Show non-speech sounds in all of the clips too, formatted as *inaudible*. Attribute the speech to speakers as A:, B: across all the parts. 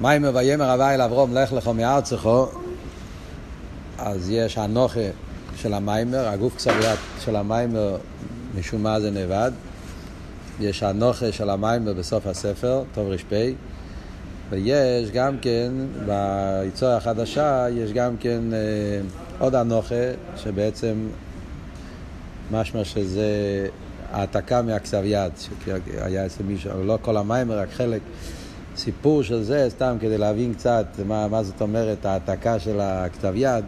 A: המיימר ויאמר אביי אל אברום לך לך מארצך אז יש הנוכה של המיימר, הגוף קצת של המיימר משום מה זה נאבד יש הנוכה של המיימר בסוף הספר, טוב ר"פ ויש גם כן, ביצור החדשה, יש גם כן אה, עוד הנוכה שבעצם משמע שזה העתקה מהכתב יד, שהיה אצל מישהו, לא כל המיימר, רק חלק. סיפור של זה, סתם כדי להבין קצת מה, מה זאת אומרת העתקה של הכתב יד,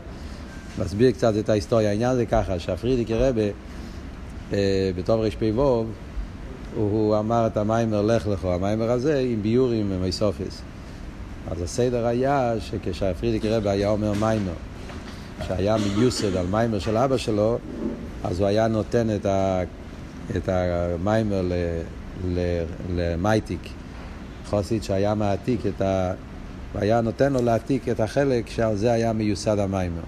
A: מסביר קצת את ההיסטוריה. העניין זה ככה, שהפרידיקי רבה, אה, בתור רפ"ו, הוא, הוא אמר את המיימר לך לך, המיימר הזה עם ביורים ומייסופס. אז הסדר היה שכשהפרידיקי רבה היה אומר מיימר, שהיה מיוסד על מיימר של אבא שלו, אז הוא היה נותן את, ה, את המאמר למעתיק. חסיד שהיה מעתיק את ה... והיה נותן לו להעתיק את החלק שעל זה היה מיוסד המאמר.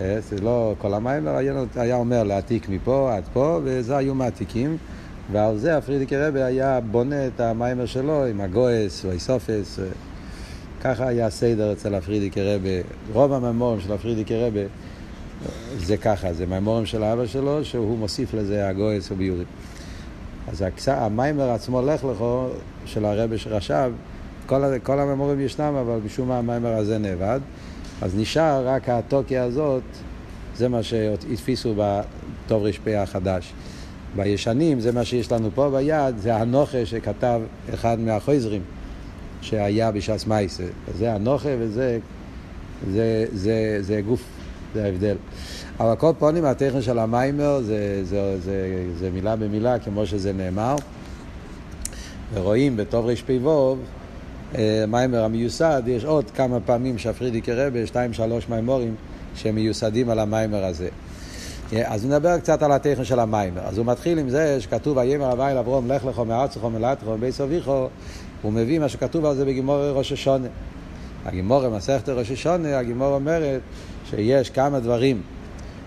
A: אה, זה לא כל המאמר, היה, אומר להעתיק מפה עד פה, וזה היו מעתיקים. ועל זה ה פרידיקער רבי היה בונה את המאמר שלו עם הגהות והוספות. ככה היה הסדר אצל ה פרידיקער רבי. רוב המיימורים של הפרידיקי רבי זה ככה, זה מיימורים של אבא שלו, שהוא מוסיף לזה הגויס וביורים. אז המיימר עצמו לך לכו של הרבי שרשב, כל, כל הממורים ישנם, אבל משום מה המיימר הזה נאבד. אז נשאר רק הטוקיה הזאת, זה מה שהתפיסו בטוב ר"פ החדש. בישנים, זה מה שיש לנו פה ביד, זה הנוכה שכתב אחד מהחויזרים שהיה בש"ס מייסה. זה הנוכה וזה זה, זה, זה גוף, זה ההבדל. אבל כל פונים הטכן של המיימר זה, זה, זה, זה מילה במילה כמו שזה נאמר. ורואים בטוב רפ"ו, אה, מיימר המיוסד, יש עוד כמה פעמים שהפרידיקי רבה, שתיים שלוש מיימורים שמיוסדים על המיימר הזה. אה, אז נדבר קצת על הטכן של המיימר. אז הוא מתחיל עם זה שכתוב ויאמר אביי לאברום לך לך מארצך ומלאתך ובייס אביכו הוא מביא מה שכתוב על זה בגימור ראש השונה. הגימור במסכת ראש השונה, הגימור אומרת שיש כמה דברים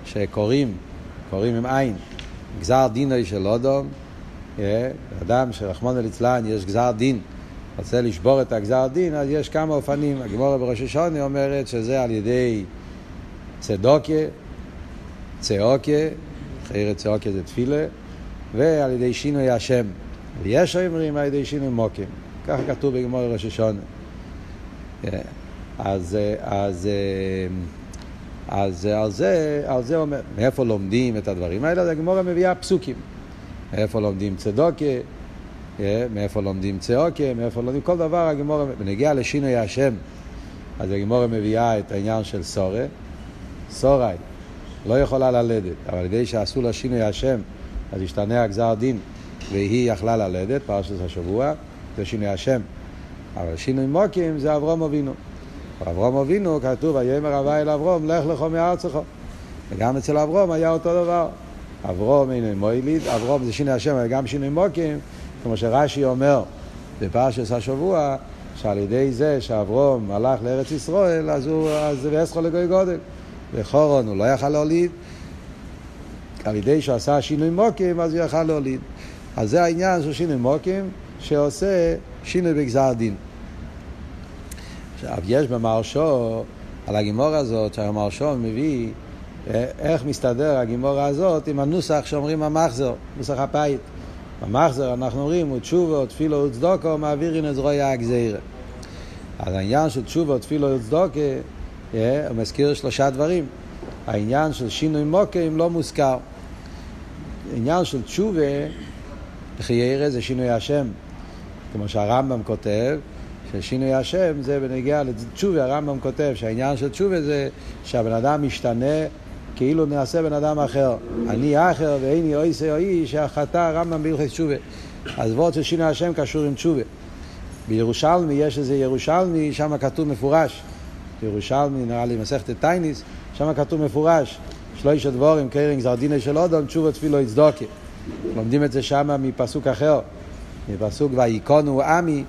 A: שקורים, קורים עם עין, גזר דינוי של אודום, אדם שרחמונו ליצלן יש גזר דין, רוצה לשבור את הגזר דין, אז יש כמה אופנים. הגמורה בראש השונה אומרת שזה על ידי צדוקיה, צעוקיה, חייר צעוקיה זה תפילה, ועל ידי שינוי השם. ויש אומרים על ידי שינוי מוקים. ככה כתוב בגמורה בראש השונה. אה, אז, אה, אז, אז על זה, על זה אומר, מאיפה לומדים את הדברים האלה? הגמורה מביאה פסוקים. מאיפה לומדים צדוקה, אה, מאיפה לומדים צעוקה, מאיפה לומדים כל דבר, הגמורה, בנגיע לשינוי השם, אז הגמורה מביאה את העניין של סורה, סורי, לא יכולה ללדת, אבל על ידי שעשו לה שינוי השם, אז השתנה הגזר דין, והיא יכלה ללדת, פרשת השבוע, זה שינוי השם. אבל שינוי מוקים זה אברום אבינו. אברום אבינו כתוב, ויאמר אביי אל אברום, לך לך מארצך. וגם אצל אברום היה אותו דבר. אברום אינו מויליד, אברום זה שינוי השם, אבל גם שינוי מוקים, כמו שרש"י אומר בפרשת השבוע, שעל ידי זה שאברום הלך לארץ ישראל, אז הוא, אז ואסכו לגוי גודל. וחורון הוא לא יכל להוליד, על ידי שהוא עשה שינוי מוקים, אז הוא יכל להוליד. אז זה העניין של שינוי מוקים, שעושה שינוי בגזר דין. עכשיו, יש במרשו, על הגימור הזאת, שהמרשו מביא איך מסתדר הגימורה הזאת עם הנוסח שאומרים המחזר, נוסח הפייט. במחזר אנחנו אומרים, ותשובו, תפילו וצדוקו, מעבירים את זרועי הגזירה. אז העניין של תשובו, תפילו וצדוקו, אה, הוא מזכיר שלושה דברים. העניין של שינוי מוקים לא מוזכר. העניין של תשובה, לחיירה זה שינוי השם. כמו שהרמב"ם כותב, ששינוי השם זה בנגיע לתשובה, הרמב"ם כותב שהעניין של תשובה זה שהבן אדם משתנה כאילו נעשה בן אדם אחר. אני אחר ואיני אויסי או איש, שהחטא הרמב"ם בהלכת תשובה. אז וורד של שינוי השם קשור עם תשובה. בירושלמי יש איזה ירושלמי, שם כתוב מפורש. בירושלמי, נראה לי מסכת תענית, שם כתוב מפורש. שלושה דברים קורעין גזר דינו של אדם, תשובה תפילה וצדקה. לומדים את זה שם מפסוק אחר, מפסוק ויכנעו עמי,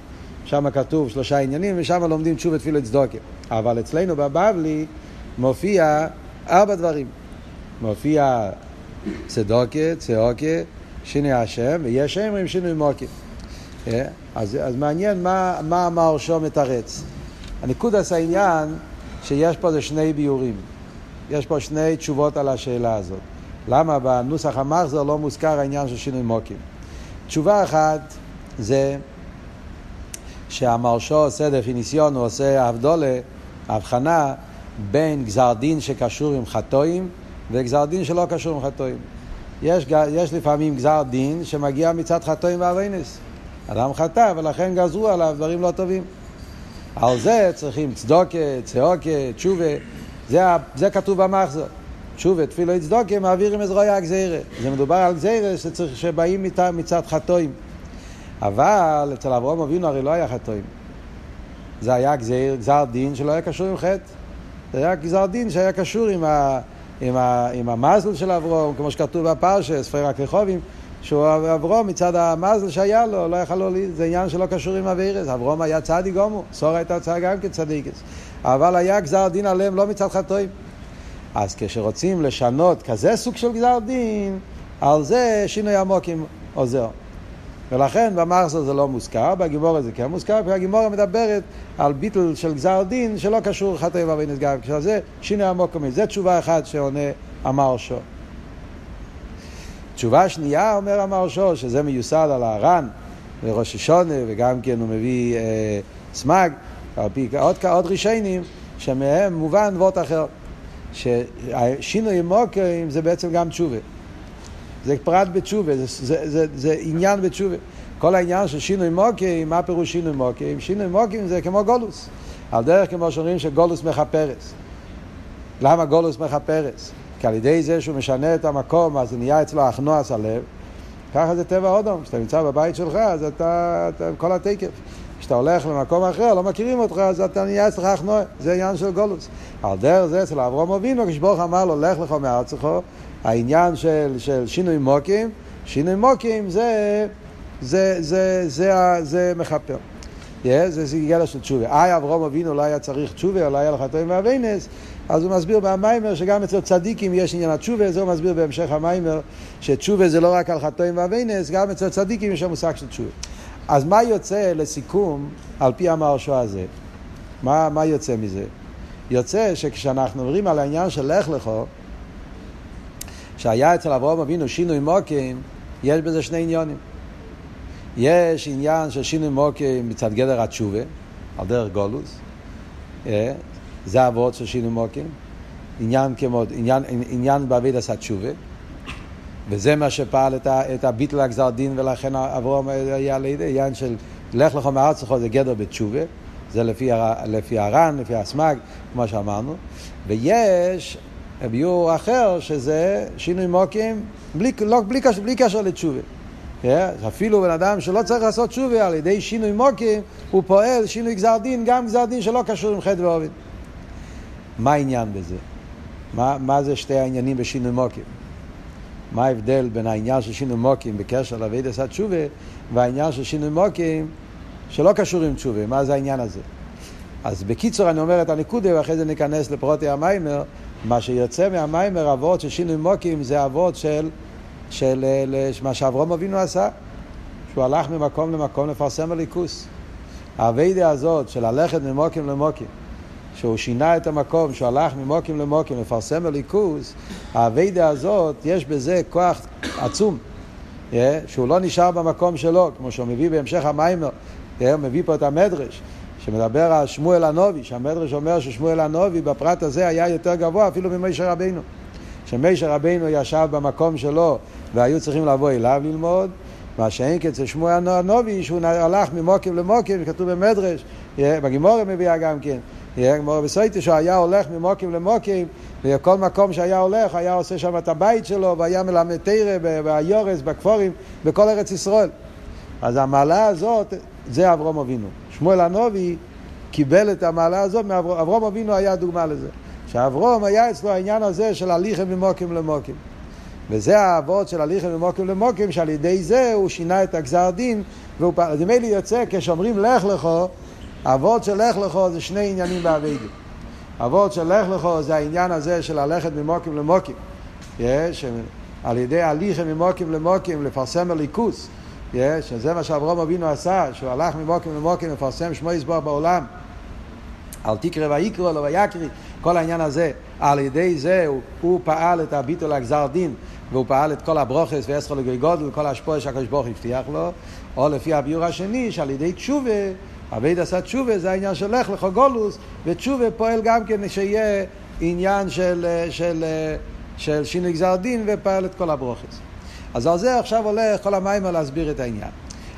A: שם כתוב שלושה עניינים, ושם לומדים תשובה תפילה וצדקה. אבל אצלנו בבבלי מופיע ארבע דברים. מופיע צדוקה, צעוקה, שינוי השם, ויש אומרים שינוי מוקי. אז, אז מעניין מה, מה המהרשו מתרץ. הנקודס העניין שיש פה זה שני ביורים. יש פה שני תשובות על השאלה הזאת. למה בנוסח המחזר לא מוזכר העניין של שינוי מוקים? תשובה אחת זה שהמרשו עושה דפיניסיון, הוא עושה הבדולה, הבחנה בין גזר דין שקשור עם חטואים וגזר דין שלא קשור עם חטואים. יש, יש לפעמים גזר דין שמגיע מצד חטואים ואבוינס. אדם חטא ולכן גזרו עליו דברים לא טובים. על זה צריכים צדוקה, צעוקה, תשובה, זה, זה כתוב במחזור. תשובה, תפילו צדוקה, מעבירים את זרועי הגזירה. זה מדובר על גזירה שצריך, שבאים מצד, מצד חטואים. אבל אצל אברהם אבינו הרי לא היה חטואים. זה היה גזיר, גזר דין שלא היה קשור עם חטא. זה היה גזר דין שהיה קשור עם, ה, עם, ה, עם המזל של אברום, כמו שכתוב בפרשה, ספר הכרחובים, שהוא אברום מצד המזל שהיה לו, לא יכל לו, זה עניין שלא קשור עם אבירס. אברום היה צדיק גומו, סורה הייתה צדיק גם כצדיקס. אבל היה גזר דין עליהם לא מצד חטואים. אז כשרוצים לשנות כזה סוג של גזר דין, על זה שינוי עמוקים עוזר. ולכן במחזור זה לא מוזכר, בגימורה זה כן מוזכר, כי הגימורה מדברת על ביטל של גזר דין שלא קשור חטא ואבינס גם, כשזה שינוי המוקומי. זה תשובה אחת שעונה המרשו. תשובה שנייה אומר המרשו, שזה מיוסד על הר"ן וראש השונה, וגם כן הוא מביא אה, סמג, על פי עוד, עוד רישיינים, שמהם מובן וורט אחר. ששינוי מוקרים זה בעצם גם תשובה. זה פרט בתשובה, זה, זה, זה, זה עניין בתשובה. כל העניין של שינוי מוקים, מה פירוש שינוי מוקים? שינוי מוקים זה כמו גולוס. על דרך כמו שאומרים שגולוס מכפרס. למה גולוס מכפרס? כי על ידי זה שהוא משנה את המקום, אז נהיה אצלו אחנועס הלב. ככה זה טבע אודום, כשאתה נמצא בבית שלך, אז אתה, אתה כל התקף. כשאתה הולך למקום אחר, לא מכירים אותך, אז אתה נהיה אצלך אחנוע, זה עניין של גולוס. על דרך זה אצל אברום אבינו, כשברוך אמר לו, לך לך מארצך, העניין של, של שינוי מוקים, שינוי מוקים זה, זה, זה, זה, זה, זה מכפר. Yeah, זה סיגלה של תשובה. איי אברום אבינו לא היה צריך תשובה, לא היה לך טועים ואבינס, אז הוא מסביר במיימר שגם אצל צדיקים יש עניין התשובה, זה הוא מסביר בהמשך המיימר, שתשובה זה לא רק על חטאים ואבינס, גם אצל צדיקים יש המושג של תשובה. אז מה יוצא לסיכום על פי המרשו הזה? מה, מה יוצא מזה? יוצא שכשאנחנו מדברים על העניין של לך לכו, שהיה אצל אברהם אבינו שינוי מוקים, יש בזה שני עניונים. יש עניין של שינוי מוקים מצד גדר התשובה, על דרך גולוס, אה, זה אבות של שינוי מוקים, עניין כמו, עניין, עניין בעביד עשה תשובה, וזה מה שפעל את, את הביטל הגזר דין, ולכן אברהם היה לידי עניין של לך לך מארצך זה גדר בתשובה, זה לפי, לפי הר"ן, לפי הסמ"ג, כמו שאמרנו, ויש ביור אחר שזה שינוי מוקים בלי, לא, בלי, בלי, בלי קשר לתשובה. Yeah, כן? אפילו בן אדם שלא צריך לעשות תשובה על ידי שינוי מוקים, הוא פועל שינוי גזר דין, גם גזר דין שלא קשור עם חטא ועובד. מה העניין בזה? מה, מה זה שתי העניינים בשינוי מוקים? מה ההבדל בין העניין של שינוי מוקים בקשר לאבידס התשובה והעניין של שינוי מוקים שלא קשור עם תשובה? מה זה העניין הזה? אז בקיצור אני אומר את הנקודה ואחרי זה ניכנס לפרוטי המיימר מה שיוצא מהמיימר אבות של שינוי מוקים זה אבות של, של, של מה שאברום אבינו עשה, שהוא הלך ממקום למקום לפרסם הליכוס. האביידה הזאת של ללכת ממוקים למוקים, שהוא שינה את המקום, שהוא הלך ממוקים למוקים לפרסם הליכוס, האביידה הזאת, יש בזה כוח עצום, yeah, שהוא לא נשאר במקום שלו, כמו שהוא מביא בהמשך המיימר, yeah, הוא מביא פה את המדרש. שמדבר על שמואל הנובי, שהמדרש אומר ששמואל הנובי בפרט הזה היה יותר גבוה אפילו ממשה רבינו. שמשה רבינו ישב במקום שלו והיו צריכים לבוא אליו ללמוד, מה שאין כצל שמואל הנובי שהוא הלך ממוקים למוקים, כתוב במדרש, בגימורה מביאה גם כן, בסויטי שהוא היה הולך ממוקים למוקים וכל מקום שהיה הולך היה עושה שם את הבית שלו והיה מלמד תרא והיורס בכפורים בכל ארץ ישראל. אז המעלה הזאת זה אברום אבינו. שמואל הנובי קיבל את המעלה הזאת מאברום. אברום אבינו היה דוגמה לזה. שאברום היה אצלו העניין הזה של הליכם ממוקים למוקים. וזה האבות של הליכם ממוקים למוקים, שעל ידי זה הוא שינה את הגזר דין, והוא אז ממילא יוצא, כשאומרים לך לכו, האבות של לך לכו זה שני עניינים באביידים. האבות של לך לכו זה העניין הזה של ללכת ממוקים למוקים. יש, על ידי הליכם ממוקים למוקים לפרסם הליכוס. שזה מה שאברום אבינו עשה, שהוא הלך ממוקים למוקים, מפרסם שמו יסבור בעולם. אל תקרא ויקרא לו ויקרי, כל העניין הזה, על ידי זה הוא, הוא פעל את הביטול הגזר דין, והוא פעל את כל הברוכס ועשר לגוי גודל, וכל השפוע שהקדוש ברוך הבטיח לו, או לפי הביור השני, שעל ידי תשובה, אבית עשה תשובה, זה העניין של לך לך גולוס, ותשובה פועל גם כן שיהיה עניין של, של, של, של שינוי גזר דין, ופעל את כל הברוכס. אז על זה עכשיו הולך כל המיימר להסביר את העניין.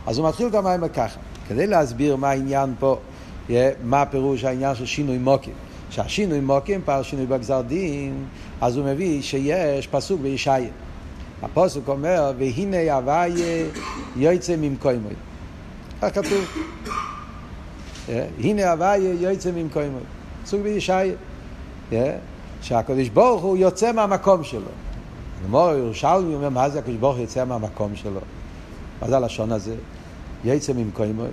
A: אז הוא מתחיל את המיימר ככה, כדי להסביר מה העניין פה, מה פירוש העניין של שינוי מוקים. שהשינוי מוקים פעל שינוי בגזר דין, אז הוא מביא שיש פסוק בישעיה. הפוסק אומר, והנה הוויה יוצא ממקוימוי. כך כתוב. הנה הוויה יוצא ממקוימוי. פסוק בישעיה. שהקדוש ברוך הוא יוצא מהמקום שלו. גמור ירושלמי אומר, מה זה הקדוש ברוך הוא יוצא מהמקום שלו? מה זה הלשון הזה? יצא ממקוימוי.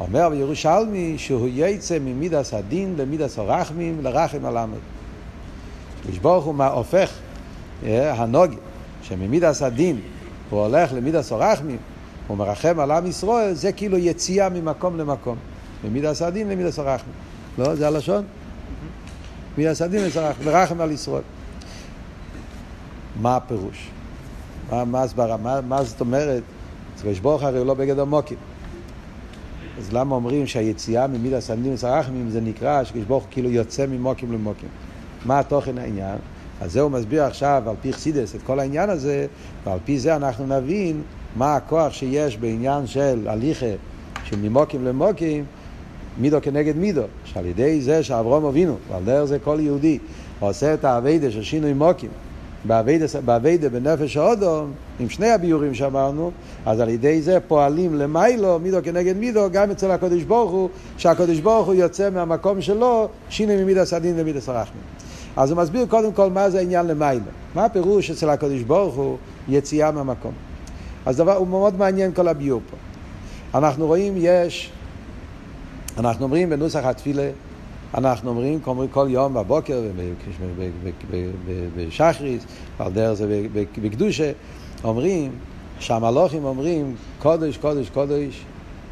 A: אומר בירושלמי שהוא יצא ממידס הדין למידס הרחמים לרחם הלמד. הקדוש ברוך הוא הופך הנוגי שממידס הדין הוא הולך למידס הרחמים הוא מרחם על עם ישראל זה כאילו יציאה ממקום למקום ממידס הדין למידס הרחמים לא? זה הלשון? מידס הדין לרחם על ישראל מה הפירוש? מה, מה הסברה? מה, מה זאת אומרת? הקדוש ברוך הרי הוא לא בגדר מוקים אז למה אומרים שהיציאה ממידע סנדים וסרחמים זה נקרא שקדוש ברוך כאילו יוצא ממוקים למוקים? מה התוכן העניין? אז זה הוא מסביר עכשיו על פי חסידס את כל העניין הזה, ועל פי זה אנחנו נבין מה הכוח שיש בעניין של הליכה של ממוקים למוקים, מידו כנגד מידו, שעל ידי זה שאברום אבינו, ועל דרך זה כל יהודי עושה את האביידה של שינוי מוקים, באביידה בנפש האודום, עם שני הביורים שאמרנו, אז על ידי זה פועלים למיילו, מידו כנגד מידו, גם אצל הקדוש ברוך הוא, שהקדוש ברוך הוא יוצא מהמקום שלו, שינוי ממידע סדין ומידע סרחמים. אז הוא מסביר קודם כל מה זה העניין למיילו. מה הפירוש אצל הקדוש ברוך הוא יציאה מהמקום. אז דבר, הוא מאוד מעניין כל הביור פה. אנחנו רואים, יש, אנחנו אומרים בנוסח התפילה, אנחנו אומרים כל יום בבוקר, בשחריס, ועל דרך זה בקדושה, אומרים שהמלוכים אומרים קודש, קודש, קודש,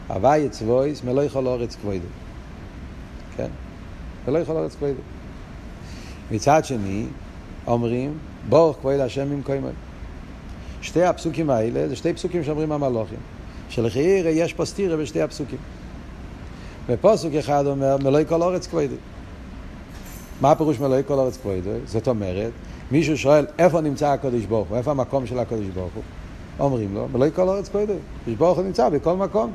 A: הווי יצבויס, מלא יכול אורץ כבודו. כן? מלא יכול אורץ כבודו. מצד שני, אומרים, ברוך כבוד השם ממקומו. שתי הפסוקים האלה זה שתי פסוקים שאומרים המלוכים. שלחייר יש פה סתירה בשתי הפסוקים. ופוסק אחד אומר, מלואי כל אורץ כבודו. מה הפירוש מלואי כל אורץ כבודו? זאת אומרת, מישהו שואל, איפה נמצא הקדוש ברוך הוא? איפה המקום של הקדוש ברוך הוא? אומרים לו, מלואי כל אורץ כבודו. הקדוש ברוך הוא נמצא בכל מקום.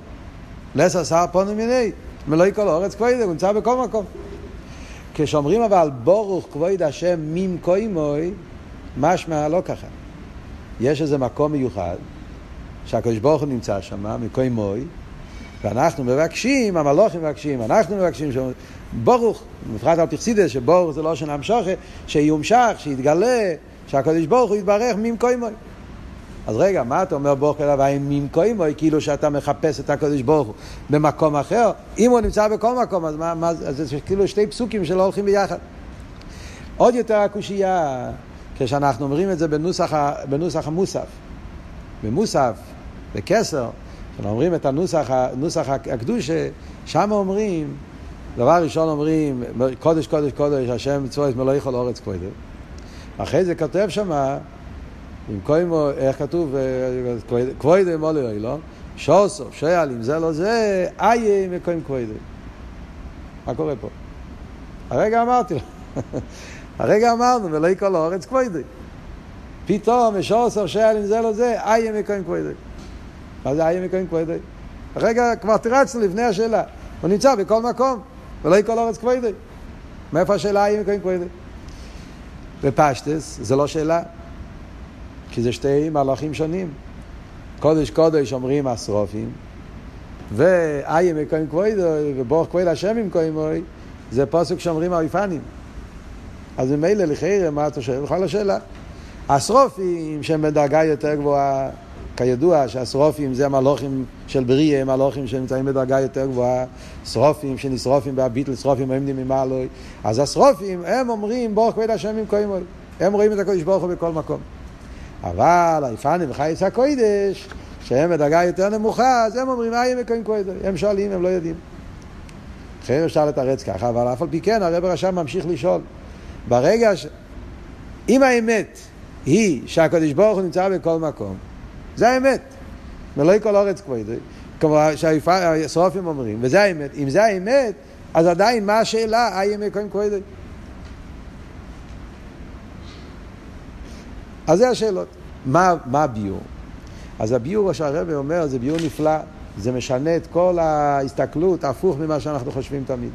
A: לסה שר פונו מיני, מלואי כל אורץ כבודו, הוא נמצא בכל מקום. כשאומרים אבל ברוך כבוד השם ממקוימוי, משמע לא ככה. יש איזה מקום מיוחד, שהקדוש ברוך הוא נמצא שם, מקוימוי, ואנחנו מבקשים, המלוכים מבקשים, אנחנו מבקשים, ברוך, בפרט על פרסידס, שברוך זה לא שנה משוכה, שיומשך, שיתגלה, שהקדוש ברוך הוא יתברך ממקוימוי. אז רגע, מה אתה אומר ברוך אליו האם ממקוימוי, כאילו שאתה מחפש את הקדוש ברוך הוא במקום אחר? אם הוא נמצא בכל מקום, אז מה, מה אז זה כאילו שתי פסוקים שלא הולכים ביחד. עוד יותר הקושייה, כשאנחנו אומרים את זה בנוסח, בנוסח המוסף. במוסף, כשאנחנו אומרים את הנוסח, נוסח הקדושה, שם אומרים, דבר ראשון אומרים, קודש קודש קודש, השם צבועת מלוא יכול אורץ קודש. אחרי זה כותב שמה, עם קוימו, איך כתוב, קווידה מולי לא? שוסוף, שואל, אם זה לא זה, איה מקוים קווידה. מה קורה פה? הרגע אמרתי לו, *laughs* הרגע אמרנו, ולא יקול אורץ קווידה. פתאום, שוסוף, שואל, אם זה לא זה, איה מקוים קווידה. מה זה איה מקוים קווידה? הרגע כבר תרצנו לפני השאלה. הוא נמצא בכל מקום, ולא יקול אורץ קווידה. מאיפה השאלה איה מקוים קווידה? בפשטס, זה לא שאלה. כי זה שתי מהלכים שונים. קודש קודש אומרים אסרופים, ואיה מקוים כבודו, וברוך כבוד השם עם כהן זה פוסק שאומרים האויפנים. אז ממילא לחייר, מה אתה שואל? בכלל השאלה. אסרופים שהם בדרגה יותר גבוהה, כידוע שהשרופים זה המלוכים של בריאה, הם מלוכים שנמצאים בדרגה יותר גבוהה, שרופים שנשרופים בהביטל, שרופים עומדים ממעלוי, אז השרופים הם אומרים ברוך כבוד השם עם כהן הם רואים את הקודש ברוך הוא בכל מקום. אבל היפנים וחייס הקוידש, שהם בדרגה יותר נמוכה, אז הם אומרים, מה יהיה מקוים קודם? הם שואלים, הם לא יודעים. אחרי אפשר לתרץ ככה, אבל אף על פי כן הרב רשם ממשיך לשאול. ברגע ש... אם האמת היא שהקדוש ברוך הוא נמצא בכל מקום, זה האמת. מלואי כל אורץ כבודי, כמו שהשרופים אומרים, וזה האמת. אם זה האמת, אז עדיין מה השאלה, איה מקוים כבודי? אז זה השאלות. מה, מה הביור? אז הביור שהרבא אומר זה ביור נפלא, זה משנה את כל ההסתכלות, הפוך ממה שאנחנו חושבים תמיד.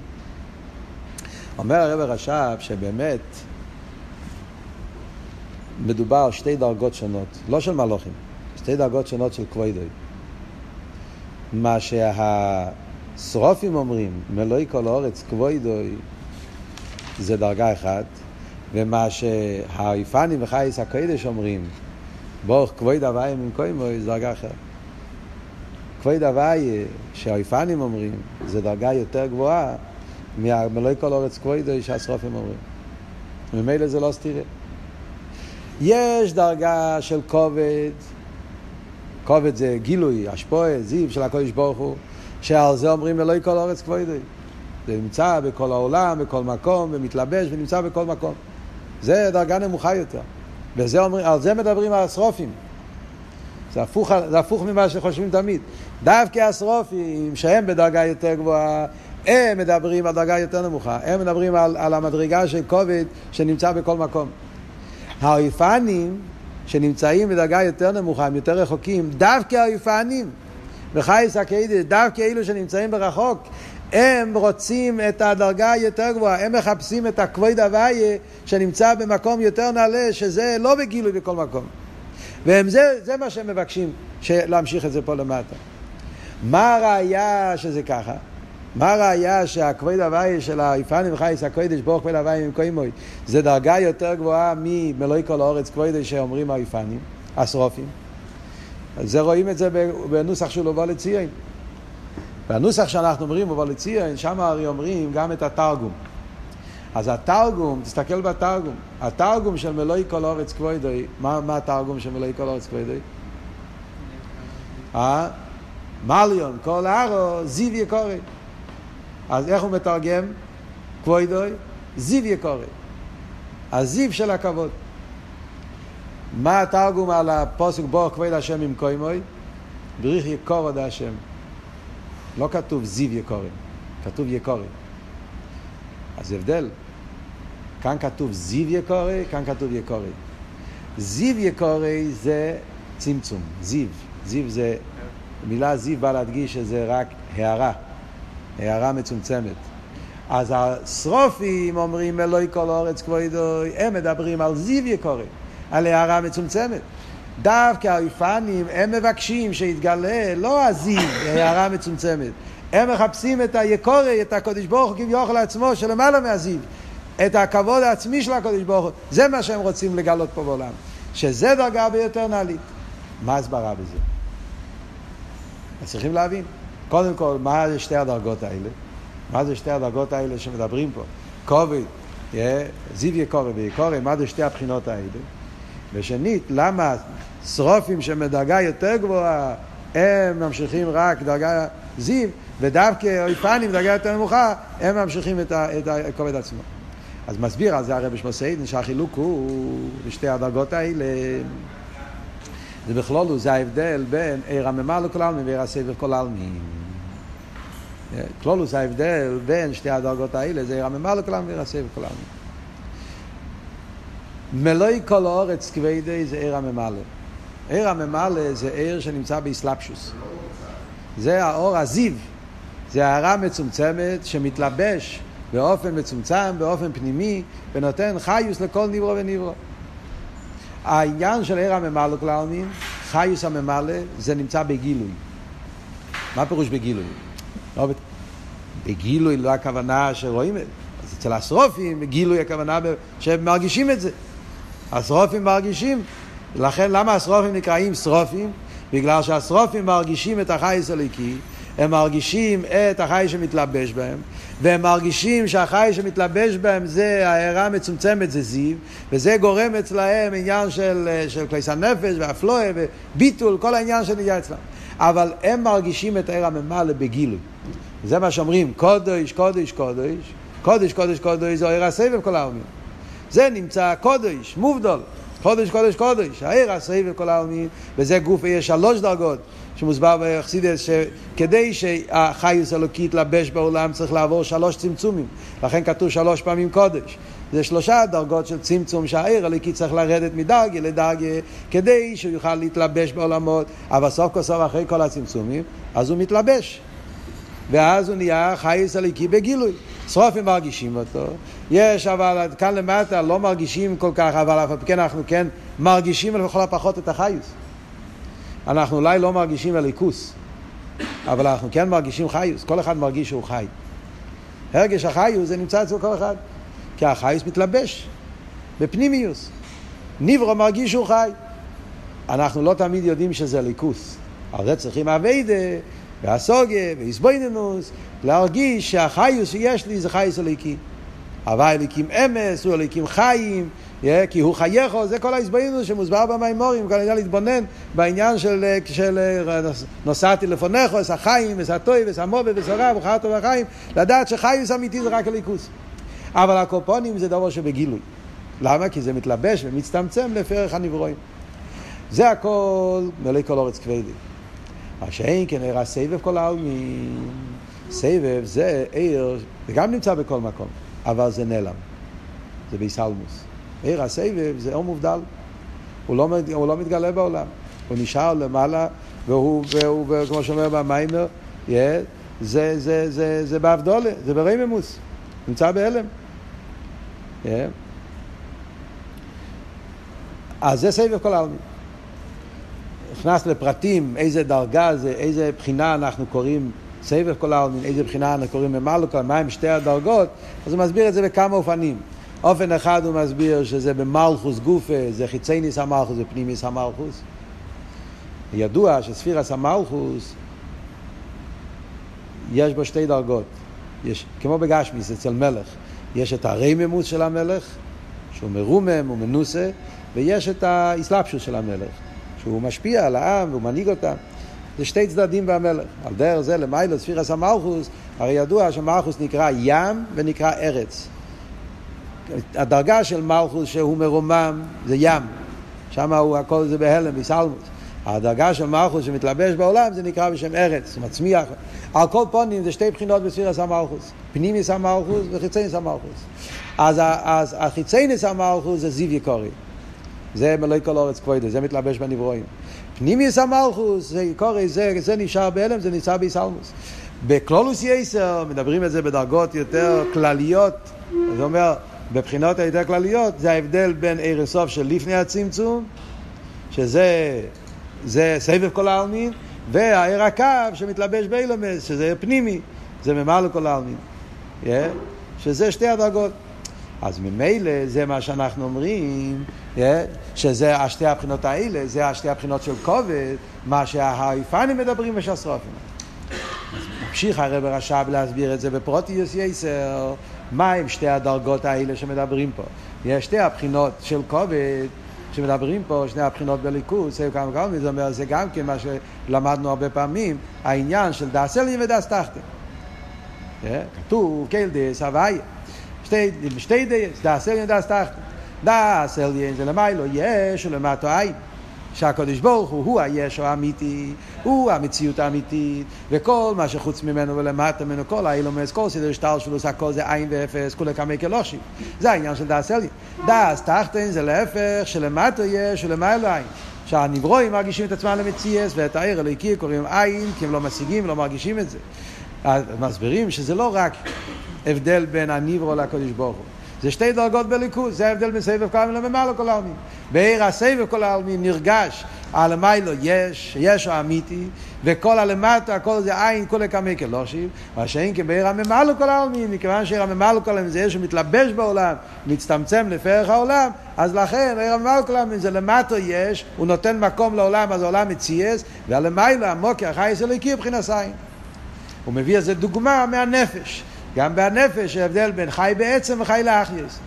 A: אומר הרב רש"ב שבאמת מדובר על שתי דרגות שונות, לא של מלוכים, שתי דרגות שונות של כבודוי. מה שהשרופים אומרים, מלואי כל האורץ כבודוי, זה דרגה אחת, ומה שהאיפנים וחייס הקודש אומרים, ברוך כבוד הוואי מן קוימוי, זה דרגה אחרת. כבוד הוואי שהאיפנים אומרים, זה דרגה יותר גבוהה מהמלואי כל אורץ כבודוי שהשרופים אומרים. ממילא זה לא סתירה. יש דרגה של כובד, כובד זה גילוי, השפועה, זיו של הקודש ברוך הוא, שעל זה אומרים אלוהי כל אורץ כבודי. זה נמצא בכל העולם, בכל מקום, ומתלבש ונמצא בכל מקום. זה דרגה נמוכה יותר. וזה אומר, על זה מדברים השרופים. זה הפוך, זה הפוך ממה שחושבים תמיד. דווקא השרופים, שהם בדרגה יותר גבוהה, הם מדברים על דרגה יותר נמוכה. הם מדברים על, על המדרגה של כובד שנמצא בכל מקום. האויפנים שנמצאים בדרגה יותר נמוכה, הם יותר רחוקים, דווקא האויפנים, בחייס הקיידס, דווקא אלו שנמצאים ברחוק, הם רוצים את הדרגה היותר גבוהה, הם מחפשים את הכבוד הוויה שנמצא במקום יותר נעלה, שזה לא בגילוי בכל מקום. וזה מה שהם מבקשים, להמשיך את זה פה למטה. מה הראייה שזה ככה? מה הראייה שהכבוד הוואי של היפנים וחייס הקודש ברוך כבוד הוואי עם קוימוי זה דרגה יותר גבוהה ממלואי כל האורץ כבודש שאומרים היפנים, השרופים. אז זה רואים את זה בנוסח של אובו לציון. והנוסח שאנחנו אומרים אובו לציון, שם הרי אומרים גם את התרגום. אז התרגום, תסתכל בתרגום, התרגום של מלואי כל אורץ כבודוי, מה, מה התרגום של מלואי כל אורץ כבודוי? אה? מליון, כל ארו, זיו יקורי. אז איך הוא מתרגם? כבודוי? זיו יקורי. הזיו של הכבוד. מה התרגום על הפוסק בור כבוד השם עם קוימוי? בריך יקור עוד השם. לא כתוב זיו יקורי, כתוב יקורי. אז הבדל. כאן כתוב זיו יקורי, כאן כתוב יקורי. זיו יקורי זה צמצום, זיו. זיו זה, מילה זיו בא להדגיש שזה רק הערה. הערה מצומצמת. אז השרופים אומרים אלוהי כל אורץ כבודוי, הם מדברים על זיו יקורי, על הערה מצומצמת. דווקא האיפנים, הם מבקשים שיתגלה לא הזיו, הערה מצומצמת. הם מחפשים את היקורי, את הקודש ברוך הוא כביכול לעצמו, שלמעלה מהזיו. את הכבוד העצמי של הקודש ברוך הוא. זה מה שהם רוצים לגלות פה בעולם. שזה דרגה ביותר נעלית. מה הסברה בזה? צריכים להבין. קודם כל, מה זה שתי הדרגות האלה? מה זה שתי הדרגות האלה שמדברים פה? כובד, זיו יקורי ויקורי, מה זה שתי הבחינות האלה? ושנית, למה שרופים שמדרגה יותר גבוהה, הם ממשיכים רק דרגה זיו, ודווקא אויפנים דרגה יותר נמוכה, הם ממשיכים את, את הכובד עצמו. אז מסביר על זה הרבי שמוסיידן שהחילוק הוא בשתי הדרגות האלה. זה בכלולו, זה ההבדל בין עיר הממה לכל העלמין ועיר הסבב כל העלמין. כלולוס ההבדל בין שתי הדרגות האלה זה עיר הממה לכל העלמין ועיר הסבב כל העלמין. מלואי כל האורץ כבדי זה עיר הממלא. עיר הממלא זה עיר שנמצא באסלאפשוס. זה האור הזיו. זה הערה מצומצמת שמתלבש באופן מצומצם, באופן פנימי, ונותן חיוס לכל נברו ונברו. העניין של עיר הממלא כל העלמין, חיוס הממלא, זה נמצא בגילוי. מה פירוש בגילוי? לא בגילוי לא הכוונה שרואים את זה. אז אצל השרופים, גילוי הכוונה שהם מרגישים את זה. השרופים מרגישים, לכן למה השרופים נקראים שרופים? בגלל שהשרופים מרגישים את החי הליקי, הם מרגישים את החי שמתלבש בהם, והם מרגישים שהחי שמתלבש בהם זה ההערה המצומצמת, זה זיו, וזה גורם אצלהם עניין של, של כליס הנפש והפלואה וביטול, כל העניין שנהיה אצלם. אבל הם מרגישים את העיר הממלא בגילוי. זה מה שאומרים, קודש, קודש, קודש, קודש, קודש, קודש, זה העיר הסבב כל העלמין. זה נמצא קודש, מובדול, קודש, קודש, קודש, העיר הסבב כל העלמין, וזה גוף, יש שלוש דרגות. שמוסבר באכסידס שכדי שהחיוס אלוקי יתלבש בעולם צריך לעבור שלוש צמצומים. לכן כתוב שלוש פעמים קודש. זה שלושה דרגות של צמצום שהעיר הליקי צריך לרדת מדרגה לדרגה כדי שהוא יוכל להתלבש בעולמות. אבל סוף כל סוף אחרי כל הצמצומים אז הוא מתלבש. ואז הוא נהיה חייס הליקי בגילוי. שרופים מרגישים אותו. יש אבל כאן למטה לא מרגישים כל כך אבל אף כן אנחנו כן מרגישים לכל הפחות את החייס אנחנו אולי לא מרגישים הליכוס, אבל אנחנו כן מרגישים חיוס, כל אחד מרגיש שהוא חי. הרגש החיוס זה נמצא אצל כל אחד, כי החיוס מתלבש בפנימיוס. ניברו מרגיש שהוא חי. אנחנו לא תמיד יודעים שזה ליכוס. על זה צריכים אביידה, והסוגה, ואיסבויננוס, להרגיש שהחיוס שיש לי זה חייס אליקי. הווה אליקים אמס, הוא אליקים חיים, כי הוא חייכו, זה כל ההסברנו שמוסבר במימורים, כל העניין להתבונן בעניין של, של נוסעתי לפונך, את החיים, את הטוי, את המובה, ואת הרע, וחרתו והחיים, לדעת שחיוס אמיתי זה רק הליכוס. אבל הקופונים זה דבר שבגילוי. למה? כי זה מתלבש ומצטמצם לפי ערך הנבראים. זה הכל מלא כל הארץ כבודו. מה שאין כן אור הסובב כל עלמין. סובב זה אור, זה גם נמצא בכל מקום, אבל זה נעלם. זה בהתעלמות. אור הסובב זה אור מובדל. הוא לא, הוא לא מתגלה בעולם. הוא נשאר למעלה, והוא, והוא, והוא כמו שאומר במאמר, yeah, זה, זה, זה, זה זה בהבדלה, זה ברוממות, נמצא בהלם. Yeah. אז זה סבב כל העלמין. נכנס לפרטים, איזה דרגה זה, איזה בחינה אנחנו קוראים סבב כל העלמין, איזה בחינה אנחנו קוראים ממלכה, מהם שתי הדרגות, אז הוא מסביר את זה בכמה אופנים. אופן אחד הוא מסביר שזה במלכוס גופה, זה חיצייניס המלכוס ופנימיס המלכוס. ידוע שספירס המלכוס יש בו שתי דרגות. יש, כמו בגשמיס אצל מלך, יש את הרייממוס של המלך, שהוא מרומם, הוא מנוסה, ויש את האסלאפשוס של המלך, שהוא משפיע על העם והוא מנהיג אותם. זה שתי צדדים במלך. על דרך זה למיילו ספירס המלכוס, הרי ידוע שמלכוס נקרא ים ונקרא ארץ. הדרגה של מלכוס שהוא מרומם זה ים, שם הכל זה בהלם, בסלמוס. הדרגה של מלכוס שמתלבש בעולם זה נקרא בשם ארץ, הוא מצמיח. על כל פונים זה שתי בחינות בספירס המלכוס, פנימיס המלכוס וחיצייניס המלכוס. אז, אז החיצייניס המלכוס זה זיו יקורי. זה מלואי כל אורץ כבוידו, זה מתלבש בנברואים. פנימיס המלכוס, זה יקורי, זה, זה נשאר בהלם, זה נמצא בסלמוס. בקלולוס יסר מדברים את זה בדרגות יותר כלליות, זה אומר בבחינות היותר כלליות זה ההבדל בין עיר הסוף של לפני הצמצום, שזה זה סבב כל העלמין, והעיר הקו שמתלבש באילומס, שזה פנימי, זה ממלא כל העלמין. Yeah? שזה שתי הדרגות. אז ממילא זה מה שאנחנו אומרים, yeah? שזה השתי הבחינות האלה, זה השתי הבחינות של כובד, מה שהאיפנים מדברים ושסרופים. ממשיך הרב רש"ב להסביר את זה בפרוטיוס יסר, מה הם שתי הדרגות האלה שמדברים פה. יש שתי הבחינות של כובד שמדברים פה, שני הבחינות בליכוז, זה כמה כמה, זה אומר, זה גם כן מה שלמדנו הרבה פעמים, העניין של דס אליה ודס תחתן. כתוב, קייל דס הוויה. שתי, דס, דס אליה ודס תחתן. דס אליה זה למיילו יש ולמטו עין. שהקדוש ברוך הוא הוא היש האמיתי, הוא המציאות האמיתית, וכל מה שחוץ ממנו ולמטה ממנו, כל האילומס, כל סדר שטר שלו, הכל זה עין ואפס, כולי כמי כלושים. זה העניין של דאס אליה. דאס תחתן זה להפך, שלמטה יש ולמעלה עין. שהנברואים מרגישים את עצמם למציאס, ואת העיר הליקי קוראים עין, כי הם לא משיגים, לא מרגישים את זה. אז מסבירים שזה לא רק הבדל בין הנברו לקדוש ברוך הוא. זה שתי דרגות בליכוז, זה ההבדל בין סבב כל העלמין למעלה כל העלמין. בעיר הסבב כל העלמין נרגש הלמיילו יש, יש האמיתי, וכל הלמטה, הכל זה עין, כל הקמי כלושים, מה שאין כבעיר הממלא כל העלמין, מכיוון שעיר הממלא כל העלמין זה עיר שמתלבש בעולם, מצטמצם לפרח העולם, אז לכן עיר הממלא כל העלמין זה למטה יש, הוא נותן מקום לעולם, אז העולם מציאס, והלמיילו המוקר, החייס אלוהיקי מבחינת עין. הוא מביא איזה דוגמה מהנפש. גם בנפש ההבדל בין חי בעצם וחי לאחייס.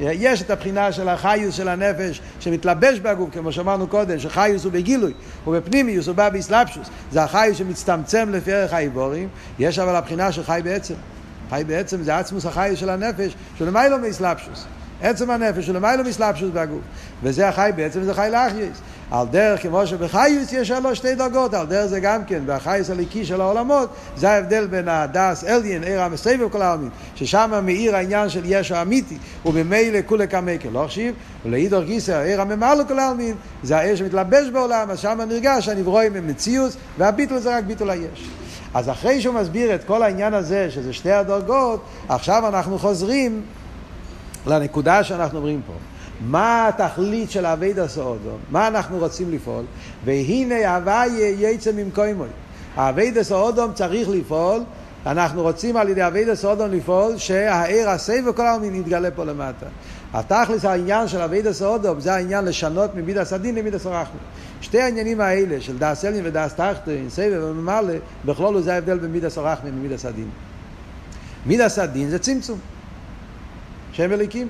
A: יש את הבחינה של החיוס של הנפש שמתלבש בגוף, כמו שאמרנו קודם, שחיוס הוא בגילוי, הוא בפנימיות, הוא בא בהתלבשות. זה החיות שמצטמצם לפי ערך האיברים, יש אבל הבחינה של חי בעצם. חי בעצם זה עצמות החיות של הנפש, שלמעלה מהתלבשות. עצם הנפש הוא למעלה מהתלבשות בגוף. וזה החי בעצם, זה חי להחיות. על דרך כמו שבחיות יש לו שתי דרגות, על דרך זה גם כן, בחיות האלוקי של העולמות, זה ההבדל בין הדעת עליון, אור הסובב כל עלמין, ששם מאיר העניין של יש האמיתי, וממילא כולא קמיה כלא חשיב, ולעידור גיסר, עיר הממלא כל העלמין, זה העיר שמתלבש בעולם, אז שם נרגש הנברואים הם מציאוס, והביטול זה רק ביטול היש. אז אחרי שהוא מסביר את כל העניין הזה, שזה שתי הדרגות, עכשיו אנחנו חוזרים לנקודה שאנחנו אומרים פה. מה התכלית של אבי דסאודום? מה אנחנו רוצים לפעול? והנה הוויה יצא ממקוימוי. אבי דסאודום צריך לפעול, אנחנו רוצים על ידי אבי דסאודום לפעול שהעיר הסי וכל העלמין יתגלה פה למטה. התכלס העניין של אבי דסאודום זה העניין לשנות ממידס הדין למידס הרחמים. שתי העניינים האלה של דאס אלין ודאס תחתין, סבב וממלא, בכלול זה ההבדל בין מידס הרחמים ומידס הדין. מידס הדין זה צמצום. שם אליקים.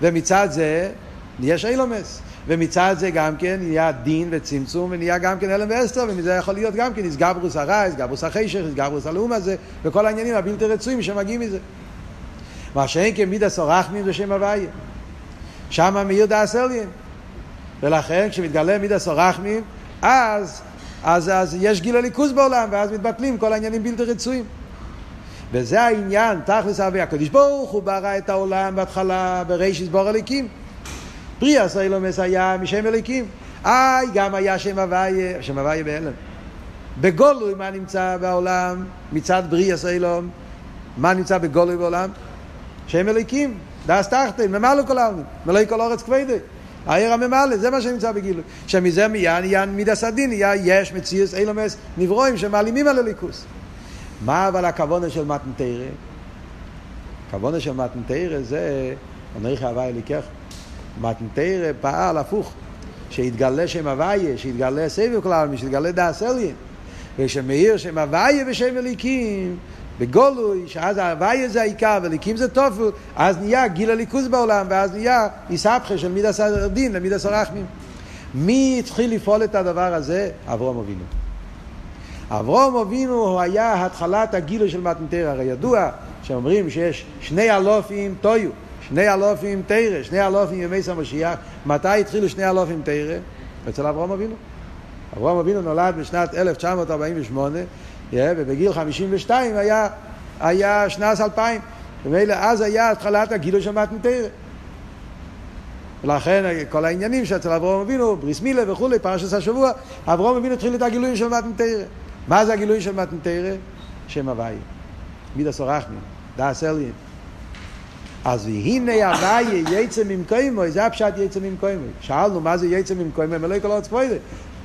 A: ומצד זה יש אילומס. ומצד זה גם כן נהיה דין וצמצום ונהיה גם כן אלם ואסתר ומזה יכול להיות גם כן איסגברוס הרע, איסגברוס החשך, איסגברוס הלאום הזה וכל העניינים הבלתי רצויים שמגיעים מזה. מה שאין כמידס אורחמים זה שם הוויה. שם מאיר דאס אליין. ולכן כשמתגלה מידס אורחמים אז, אז, אז יש גיל הליכוז בעולם ואז מתבטלים כל העניינים בלתי רצויים. וזה העניין, תכלס אבי הקדוש ברוך הוא ברא את העולם בהתחלה ברישיס בור הליקים. בריאה סיילומס היה משם אליקים. איי, גם היה שם הוויה, שם הוויה בהלם. בגולוי מה נמצא בעולם מצד בריאה סיילום? מה נמצא בגולוי בעולם? שם אליקים, דאס תחתן, ממלא כל העולם, מלא כל אורץ כבדי. העיר הממלא, זה מה שנמצא בגילוי. שמזה מיין, יין מידס הדין, יש מציאס אילומס נברואים שמעלימים על הליכוס. מה אבל הכוונה של מתנתרא? הכוונה של מתנתרא זה, אנריך הוויה אליקך. מתנתרא פעל הפוך, שהתגלה שם הוויה, שהתגלה סבב כלל, שהתגלה דאס אליין. ושמאיר שם הוויה ושם אליקים, בגולוי, שאז ההוויה זה העיקר וליקים זה טופו, אז נהיה גיל הליכוז בעולם, ואז נהיה איסבכה של מידס הדין למידס הרחמים. מי התחיל לפעול את הדבר הזה? אברום אבינו. אברום אבינו הוא היה התחלת הגילוי של מתנתר, הרי ידוע שאומרים שיש שני אלופים טויו, שני אלופים תרא, שני אלופים ימי סמשיח, מתי התחילו שני אלופים תרא? אצל אברום אבינו. אברום אבינו נולד בשנת 1948, ובגיל 52 היה, היה שנת 2000, ומילא אז היה התחלת הגילוי של מתנתר. ולכן כל העניינים שאצל אברום אבינו, בריס מילה וכולי, פרשת השבוע, אברום אבינו התחיל את הגילויים של מתנתרא. מה זה הגילוי של מתנתרא? שם הוואי. מידס אורחמים, דאס אליין. אז הנה הוואי יצא ממקוימו, זה הפשט יצא ממקוימו. שאלנו מה זה יצא ממקוימו, מלא כל עוד ספוידה.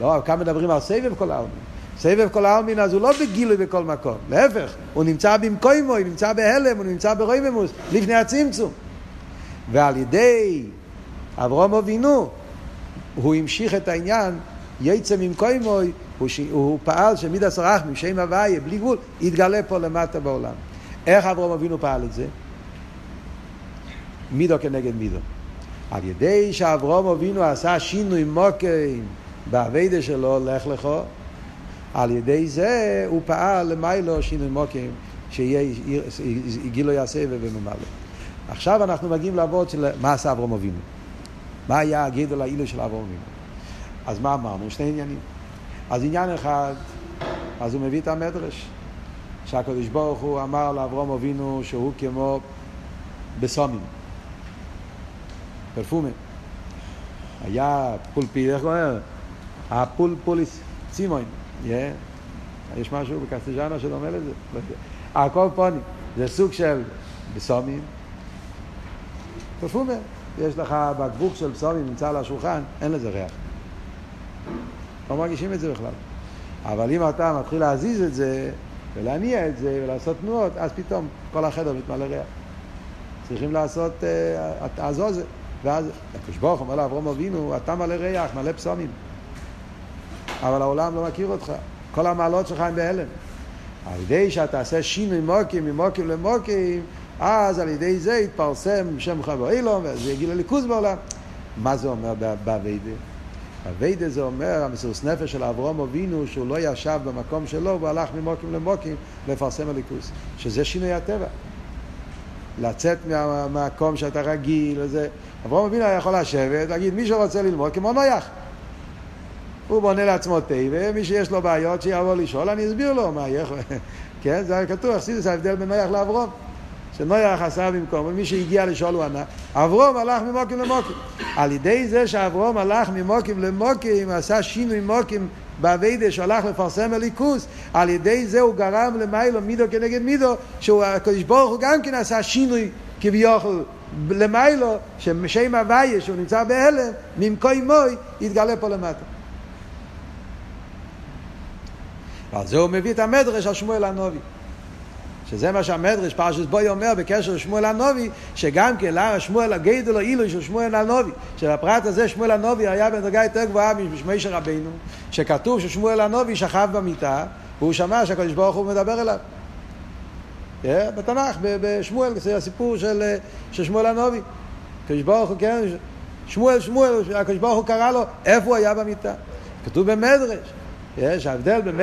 A: לא, כאן מדברים על סבב כל העלמין. סבב כל העלמין אז הוא לא בגילוי בכל מקום, להפך, הוא נמצא במקוימו, הוא נמצא בהלם, הוא נמצא ברויממוס, לפני הצמצום. ועל ידי אברום אבינו, הוא המשיך את העניין, יצא ממקוימוי, הוא, ש... הוא פעל שמידס רחמים, שם הוויה, בלי גבול, יתגלה פה למטה בעולם. איך אברהם אבינו פעל את זה? מידו כנגד מידו. על ידי שאברהם אבינו עשה שינוי מוקים באביידה שלו, לך לך, על ידי זה הוא פעל למיילו שינוי מוקים, גילו יעשה ובממלא. עכשיו אנחנו מגיעים לעבוד של מה עשה אברהם אבינו. מה היה הגדול העילו של אברהם אבינו. אז מה אמרנו? שני עניינים. אז עניין אחד, אז הוא מביא את המדרש, שהקדוש ברוך הוא אמר לאברום אבינו שהוא כמו בסומים, פרפומה. היה פולפי, איך קוראים? הפולפוליס צימון, yeah. יש משהו בקסטג'אנה שדומה לזה? הכל פונים, זה סוג של בסומים, פרפומה. יש לך בקבוק של בסומים, נמצא על השולחן, אין לזה ריח. לא מרגישים את זה בכלל. אבל אם אתה מתחיל להזיז את זה, ולהניע את זה, ולעשות תנועות, אז פתאום כל החדר מתמלא ריח. צריכים לעשות, uh, תעזוז, ואז הקדוש ברוך אומר לאברום אבינו, אתה מלא ריח, מלא פסומים. אבל העולם לא מכיר אותך. כל המעלות שלך הם בהלם. על ידי שאתה עושה שינוי מוקים ממוקים למוקים, אז על ידי זה יתפרסם שם חבר אילום, וזה יגיע לליכוז בעולם. מה זה אומר באביידה? אביידה זה אומר, המסירות נפש של אברום אבינו, שהוא לא ישב במקום שלו, והוא הלך ממוקים למוקים לפרסם הליכוז. שזה שינוי הטבע. לצאת מהמקום שאתה רגיל וזה. אברום אבינו היה יכול לשבת, להגיד, מי שרוצה ללמוד כמו נויח. הוא בונה לעצמו תה, ומי שיש לו בעיות שיבוא לשאול, אני אסביר לו מה יהיה. *laughs* כן, זה כתוב, חסידס ההבדל בין נויח לאברום. שנויח עשה במקום, ומי שהגיע לשאול הוא ענה. אברום הלך ממוקים למוקים. על ידי זה שאברום הלך ממוקים למוקים, עשה שינוי מוקים באביידה שהלך לפרסם הליכוס, על ידי זה הוא גרם למיילו מידו כנגד מידו, שהקדוש ברוך הוא גם כן עשה שינוי כביכול למיילו, ששם הוויה שהוא נמצא בהלם, ממקוי מוי, יתגלה פה למטה. ועל זה הוא מביא את המדרש על שמואל הנובי. שזה מה שהמדרש פרשת בוי אומר בקשר לשמואל הנובי, שגם כן למה שמואל הגדול אילו של שמואל הנובי, שבפרט הזה שמואל הנובי היה בדרגה יותר גבוהה משמישר רבינו, שכתוב ששמואל הנובי שכב במיטה, והוא שמע שהקדוש ברוך הוא מדבר אליו. Yeah, בתנ"ך, בשמואל, זה הסיפור של, של שמואל הנובי. הקדוש ברוך הוא, כן, שמואל, שמואל, הקדוש ברוך הוא קרא לו, איפה הוא היה במיטה? כתוב במדרש. יש הבדל בין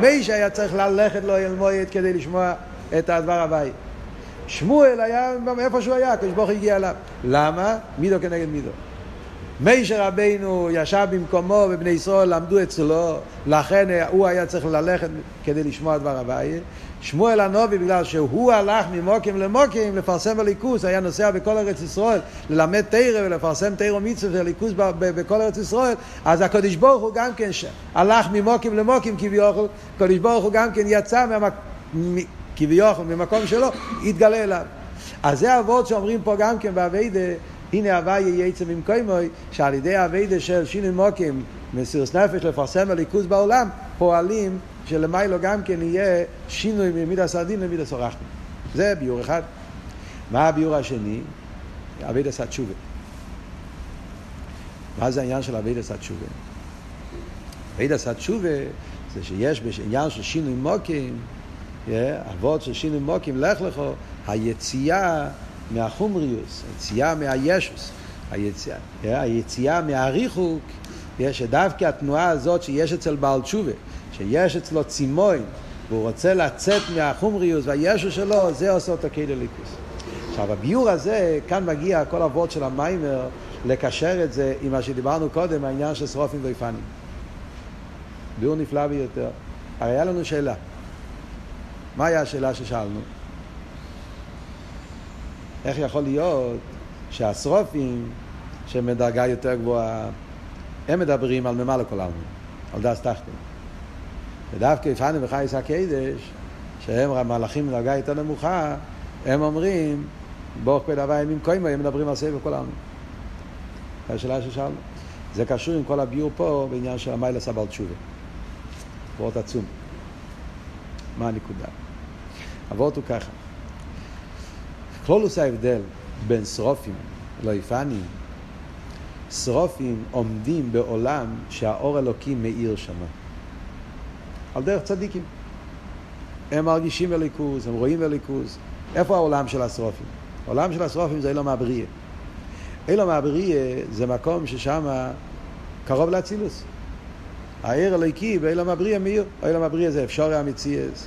A: מי שהיה צריך ללכת לו אל מועד כדי לשמוע את הדבר הבאי. שמואל היה איפה שהוא היה, הקדוש ברוך הגיע אליו. למה? מידו כנגד מידו. מישר רבינו ישב במקומו ובני ישראל למדו אצלו, לכן הוא היה צריך ללכת כדי לשמוע דבר הבאי. שמואל הנובי, בגלל שהוא הלך ממוקים למוקים לפרסם בליכוס, היה נוסע בכל ארץ ישראל ללמד תרא ולפרסם תרא מצווה וליכוס בכל ארץ ישראל, אז הקדוש ברוך הוא גם כן הלך ממוקים למוקים כביכול, הקדוש ברוך הוא גם כן יצא מהמק... כביכול ממקום שלו, התגלה אליו. אז זה אבות שאומרים פה גם כן באביידה, הנה הוויה יצא ממקומוי, שעל ידי אביידה של שינוי מוקים, מסירות נפש לפרסם הליכוז בעולם, פועלים שלמיילו גם כן יהיה שינוי ממידע סרדין למידע סורחנו. זה ביור אחד. מה הביור השני? אביידה סתשובה. מה זה העניין של אביידה סתשובה? אביידה סתשובה זה שיש בעניין של שינוי מוקים אבות של שינוי מוקים, לך לך, היציאה מהחומריוס, היציאה מהישוס, היציאה, היציאה מהריחוק, שדווקא התנועה הזאת שיש אצל בעל תשובה, שיש אצלו צימוי, והוא רוצה לצאת מהחומריוס והישוס שלו, זה עושה אותו כאילו ליכוס. עכשיו הביור הזה, כאן מגיע כל אבות של המיימר לקשר את זה עם מה שדיברנו קודם, העניין של שרופים ויפנים. ביור נפלא ביותר. הרי היה לנו שאלה. מה היה השאלה ששאלנו? איך יכול להיות שהשרופים שהם בדרגה יותר גבוהה, הם מדברים על ממלא כל העלמין, על דס תחתן. ודווקא יפנו וחייס הקדש, שהם מלאכים בדרגה יותר נמוכה, הם אומרים, ברוך פי דבר ימים קוימו, הם מדברים על סבב כל העלמין. זו השאלה ששאלנו. זה קשור עם כל הביור פה בעניין של המיילס הבעל. וורט עצום. מה הנקודה? אבות הוא ככה. כלולוס ההבדל בין שרופים לאיפנים, שרופים עומדים בעולם שהאור אלוקים מאיר שמה. על דרך צדיקים. הם מרגישים בליכוז, הם רואים בליכוז. איפה העולם של השרופים? העולם של השרופים זה אילום הבריא. אילום הבריא זה מקום ששם קרוב לאצילוס. העיר אלוקי באילום הבריא מאיר. אילום הבריא זה אפשרי המציאס.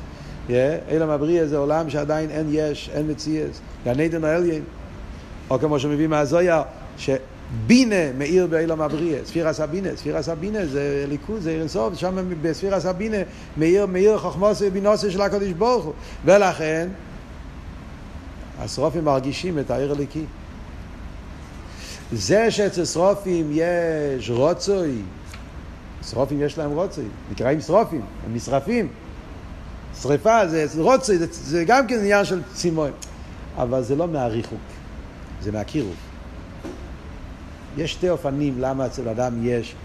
A: אילם הבריא זה עולם שעדיין אין יש, אין מציאס, גן עדן העליין. או כמו שמביא מהזויה, שבינה מאיר באילם הבריא, ספירס הבינה, ספירס הבינה זה ליכוז, זה עיר אינסוף, שם בספירס הבינה מאיר, מאיר חוכמוסי ובינוסי של הקדוש ברוך הוא. ולכן, השרופים מרגישים את העיר הליקי. זה שאצל שרופים יש רוצוי, שרופים יש להם רוצוי, נקראים שרופים, הם נשרפים. שריפה זה, רוצה, זה, זה גם כן עניין של צימון. אבל זה לא מהריחוק, זה מהקירוב. יש שתי אופנים למה אצל אדם יש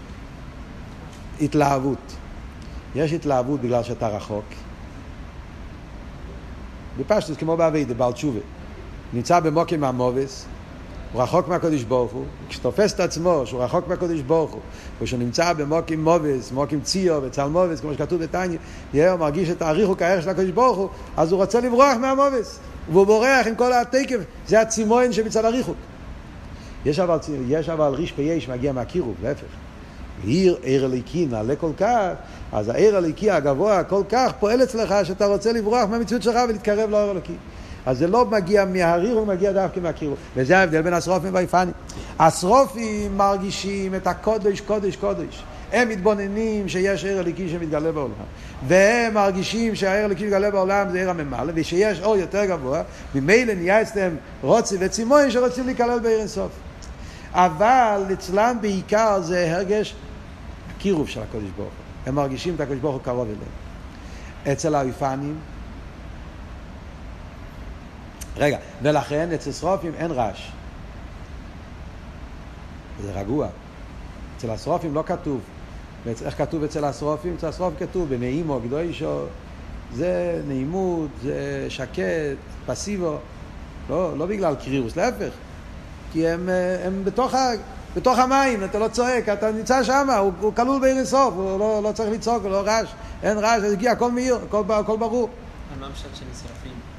A: התלהבות. יש התלהבות בגלל שאתה רחוק. בפשטוס כמו באביידה, בעל תשובה. נמצא במוקים מהמובס, הוא רחוק מהקודש ברוך הוא, כשתופס את עצמו שהוא רחוק מהקודש ברוך הוא, וכשהוא נמצא במוקים מובס, מוקים ציו וצל מובס, כמו שכתוב בתניא, הוא מרגיש את האריכו כערך של הקודש ברוך הוא, אז הוא רוצה לברוח מהמובס, והוא בורח עם כל התקף, זה הצימון שמצד הריחוק. יש אבל, יש אבל ריש פייש מגיע מהקירוב, להפך. עיר עיר הליקי נעלה כל כך, אז העיר הליקי הגבוה כל כך פועל אצלך שאתה רוצה לברוח מהמציאות שלך ולהתקרב לעיר הליקי. אז זה לא מגיע מהריר, הוא מגיע דווקא מהקירוב. וזה ההבדל בין השרופים והיפנים. השרופים מרגישים את הקודש, קודש, קודש. הם מתבוננים שיש עיר הליקי שמתגלה בעולם. והם מרגישים שהעיר הליקי שמתגלה בעולם זה עיר הממלא, ושיש אור יותר גבוה, ממילא נהיה אצלם רוצי וצימון שרוצים להיכלל בעיר אינסוף. אבל אצלם בעיקר זה הרגש הקירוב של הקודש ברוך הוא. הם מרגישים את הקודש ברוך הוא קרוב אליהם. אצל האיפנים, רגע, ולכן אצל שרופים אין רעש. זה רגוע. אצל השרופים לא כתוב. איך כתוב אצל השרופים? אצל השרופים כתוב בנעימו, גדוישו, זה נעימות, זה שקט, פסיבו. לא, לא בגלל קרירוס, להפך. כי הם, אה, הם בתוך, ה, בתוך המים, אתה לא צועק, אתה נמצא שם, הוא, הוא כלול בעיר אינסוף, הוא לא, לא צריך לצעוק, הוא לא רעש, אין רעש, הגיע, הכל מאיר, הכל, הכל ברור.
B: מה המשל של נשרפים?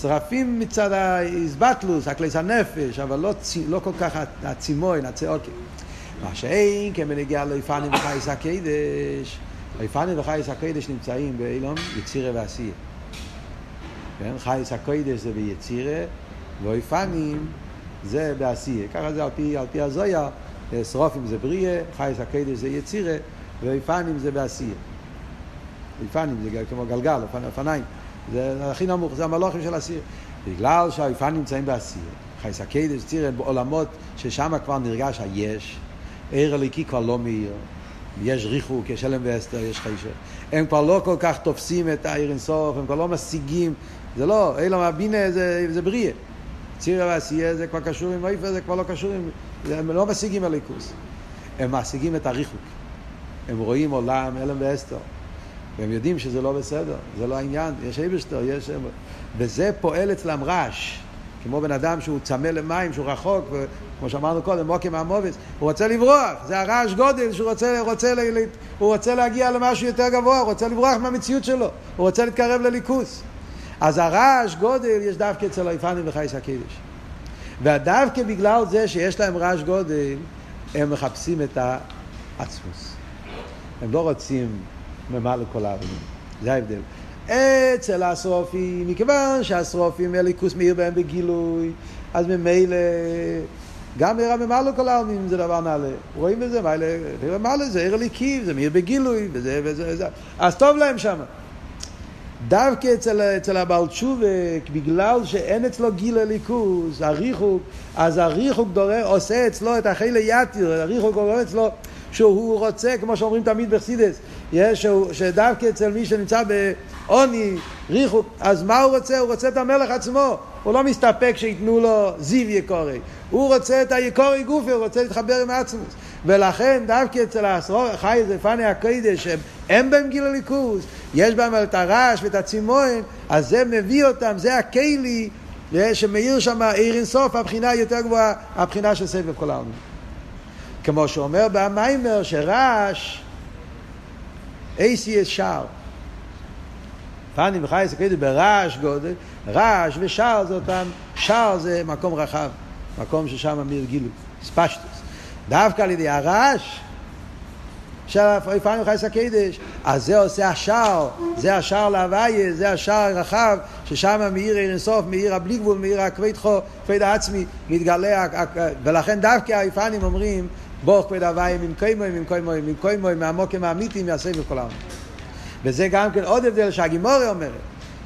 A: שרפים מצד האיזבטלוס, הכליס הנפש, אבל לא, לא כל כך הצימון, הצעוקי. מה שאין כמנהיגי הלויפנים וחייס הקדש, לויפנים וחייס הקדש נמצאים באילון יצירה ועשייה. כן? חייס הקדש זה ביצירה, לויפנים זה בעשייה. ככה זה על פי, על פי הזויה, שרופים זה בריאה, חייס הקדש זה יצירה, ולפנים זה בעשייה. לפנים זה כמו גלגל, אופניים. זה הכי נמוך, זה המלוכים של הסיר. בגלל שהאיפנים נמצאים בעשייה. חייס הקדש, צירה, בעולמות ששם כבר נרגש היש, עיר הליקי כבר לא מאיר. יש ריחוק, יש הלם ואסתר, יש חיישר. הם כבר לא כל כך תופסים את העיר אינסוף, הם כבר לא משיגים, זה לא, אילם הבינה זה, זה בריאה. ציר ועשייה זה כבר קשור עם איפה, זה כבר לא קשור עם... הם לא משיגים הליכוס. הם משיגים את הריחוק. הם רואים עולם, אלם ואסתר. והם יודעים שזה לא בסדר, זה לא העניין, יש אייבשטר, יש... וזה פועל אצלם רעש. כמו בן אדם שהוא צמא למים, שהוא רחוק, וכמו שאמרנו קודם, מוקי מהמובס, הוא רוצה לברוח, זה הרעש גודל שהוא רוצה, רוצה, הוא רוצה להגיע למשהו יותר גבוה, הוא רוצה לברוח מהמציאות שלו, הוא רוצה להתקרב לליכוס. אז הרעש גודל יש דווקא אצל היפנים וחייס הקידש. ודווקא בגלל זה שיש להם רעש גודל, הם מחפשים את העצמוס. הם לא רוצים ממלא כל הערים. זה ההבדל. אצל השרופים, מכיוון שהשרופים אליקוס מאיר בהם בגילוי, אז ממילא גם עיר הממלא כל העלמין זה דבר נעלה. רואים בזה, מה אלה, עיר הממלא זה עיר אליקי, זה מאיר בגילוי, וזה וזה וזה. אז טוב להם שם. דווקא אצל, אצל הבעל תשובה, בגלל שאין אצלו גיל הליכוז, הריחוק, אז הריחוק דורר, עושה אצלו את החילה יתיר, הריחוק גורם אצלו שהוא רוצה, כמו שאומרים תמיד בחסידס, שדווקא אצל מי שנמצא בעוני, ריחוק, אז מה הוא רוצה? הוא רוצה את המלך עצמו. הוא לא מסתפק שייתנו לו זיו יקורי. הוא רוצה את היקורי גופי, הוא רוצה להתחבר עם עצמוס. ולכן דווקא אצל החי זה פני הקודש, הם בהם גיל הליכוז, יש בהם את הרעש ואת הצימון, אז זה מביא אותם, זה הכלי שמאיר שם עיר אינסוף, הבחינה היותר גבוהה, הבחינה של סבב כל העולם. כמו שאומר במיימר שרעש, אייסי את שער. פנים וחייס הקודש ברעש גודל, רעש ושער זה אותם, שער זה מקום רחב, מקום ששם אמיר גילוי, ספשטוס. דווקא על ידי הרעש של פנים וחייס הקודש, אז זה עושה השער, זה השער להוויה, זה השער הרחב, ששם מאיר עיר אינסוף, מאיר הבלי גבול, מאיר הכבד חו, כבד העצמי, מתגלה, ולכן דווקא היפנים אומרים בוך כבד הוויים עם קיימוים, עם קיימוים, עם קיימוים, מהמוקים האמיתיים, מהסבב כל העולם. וזה גם כן עוד הבדל שהגימורה אומרת.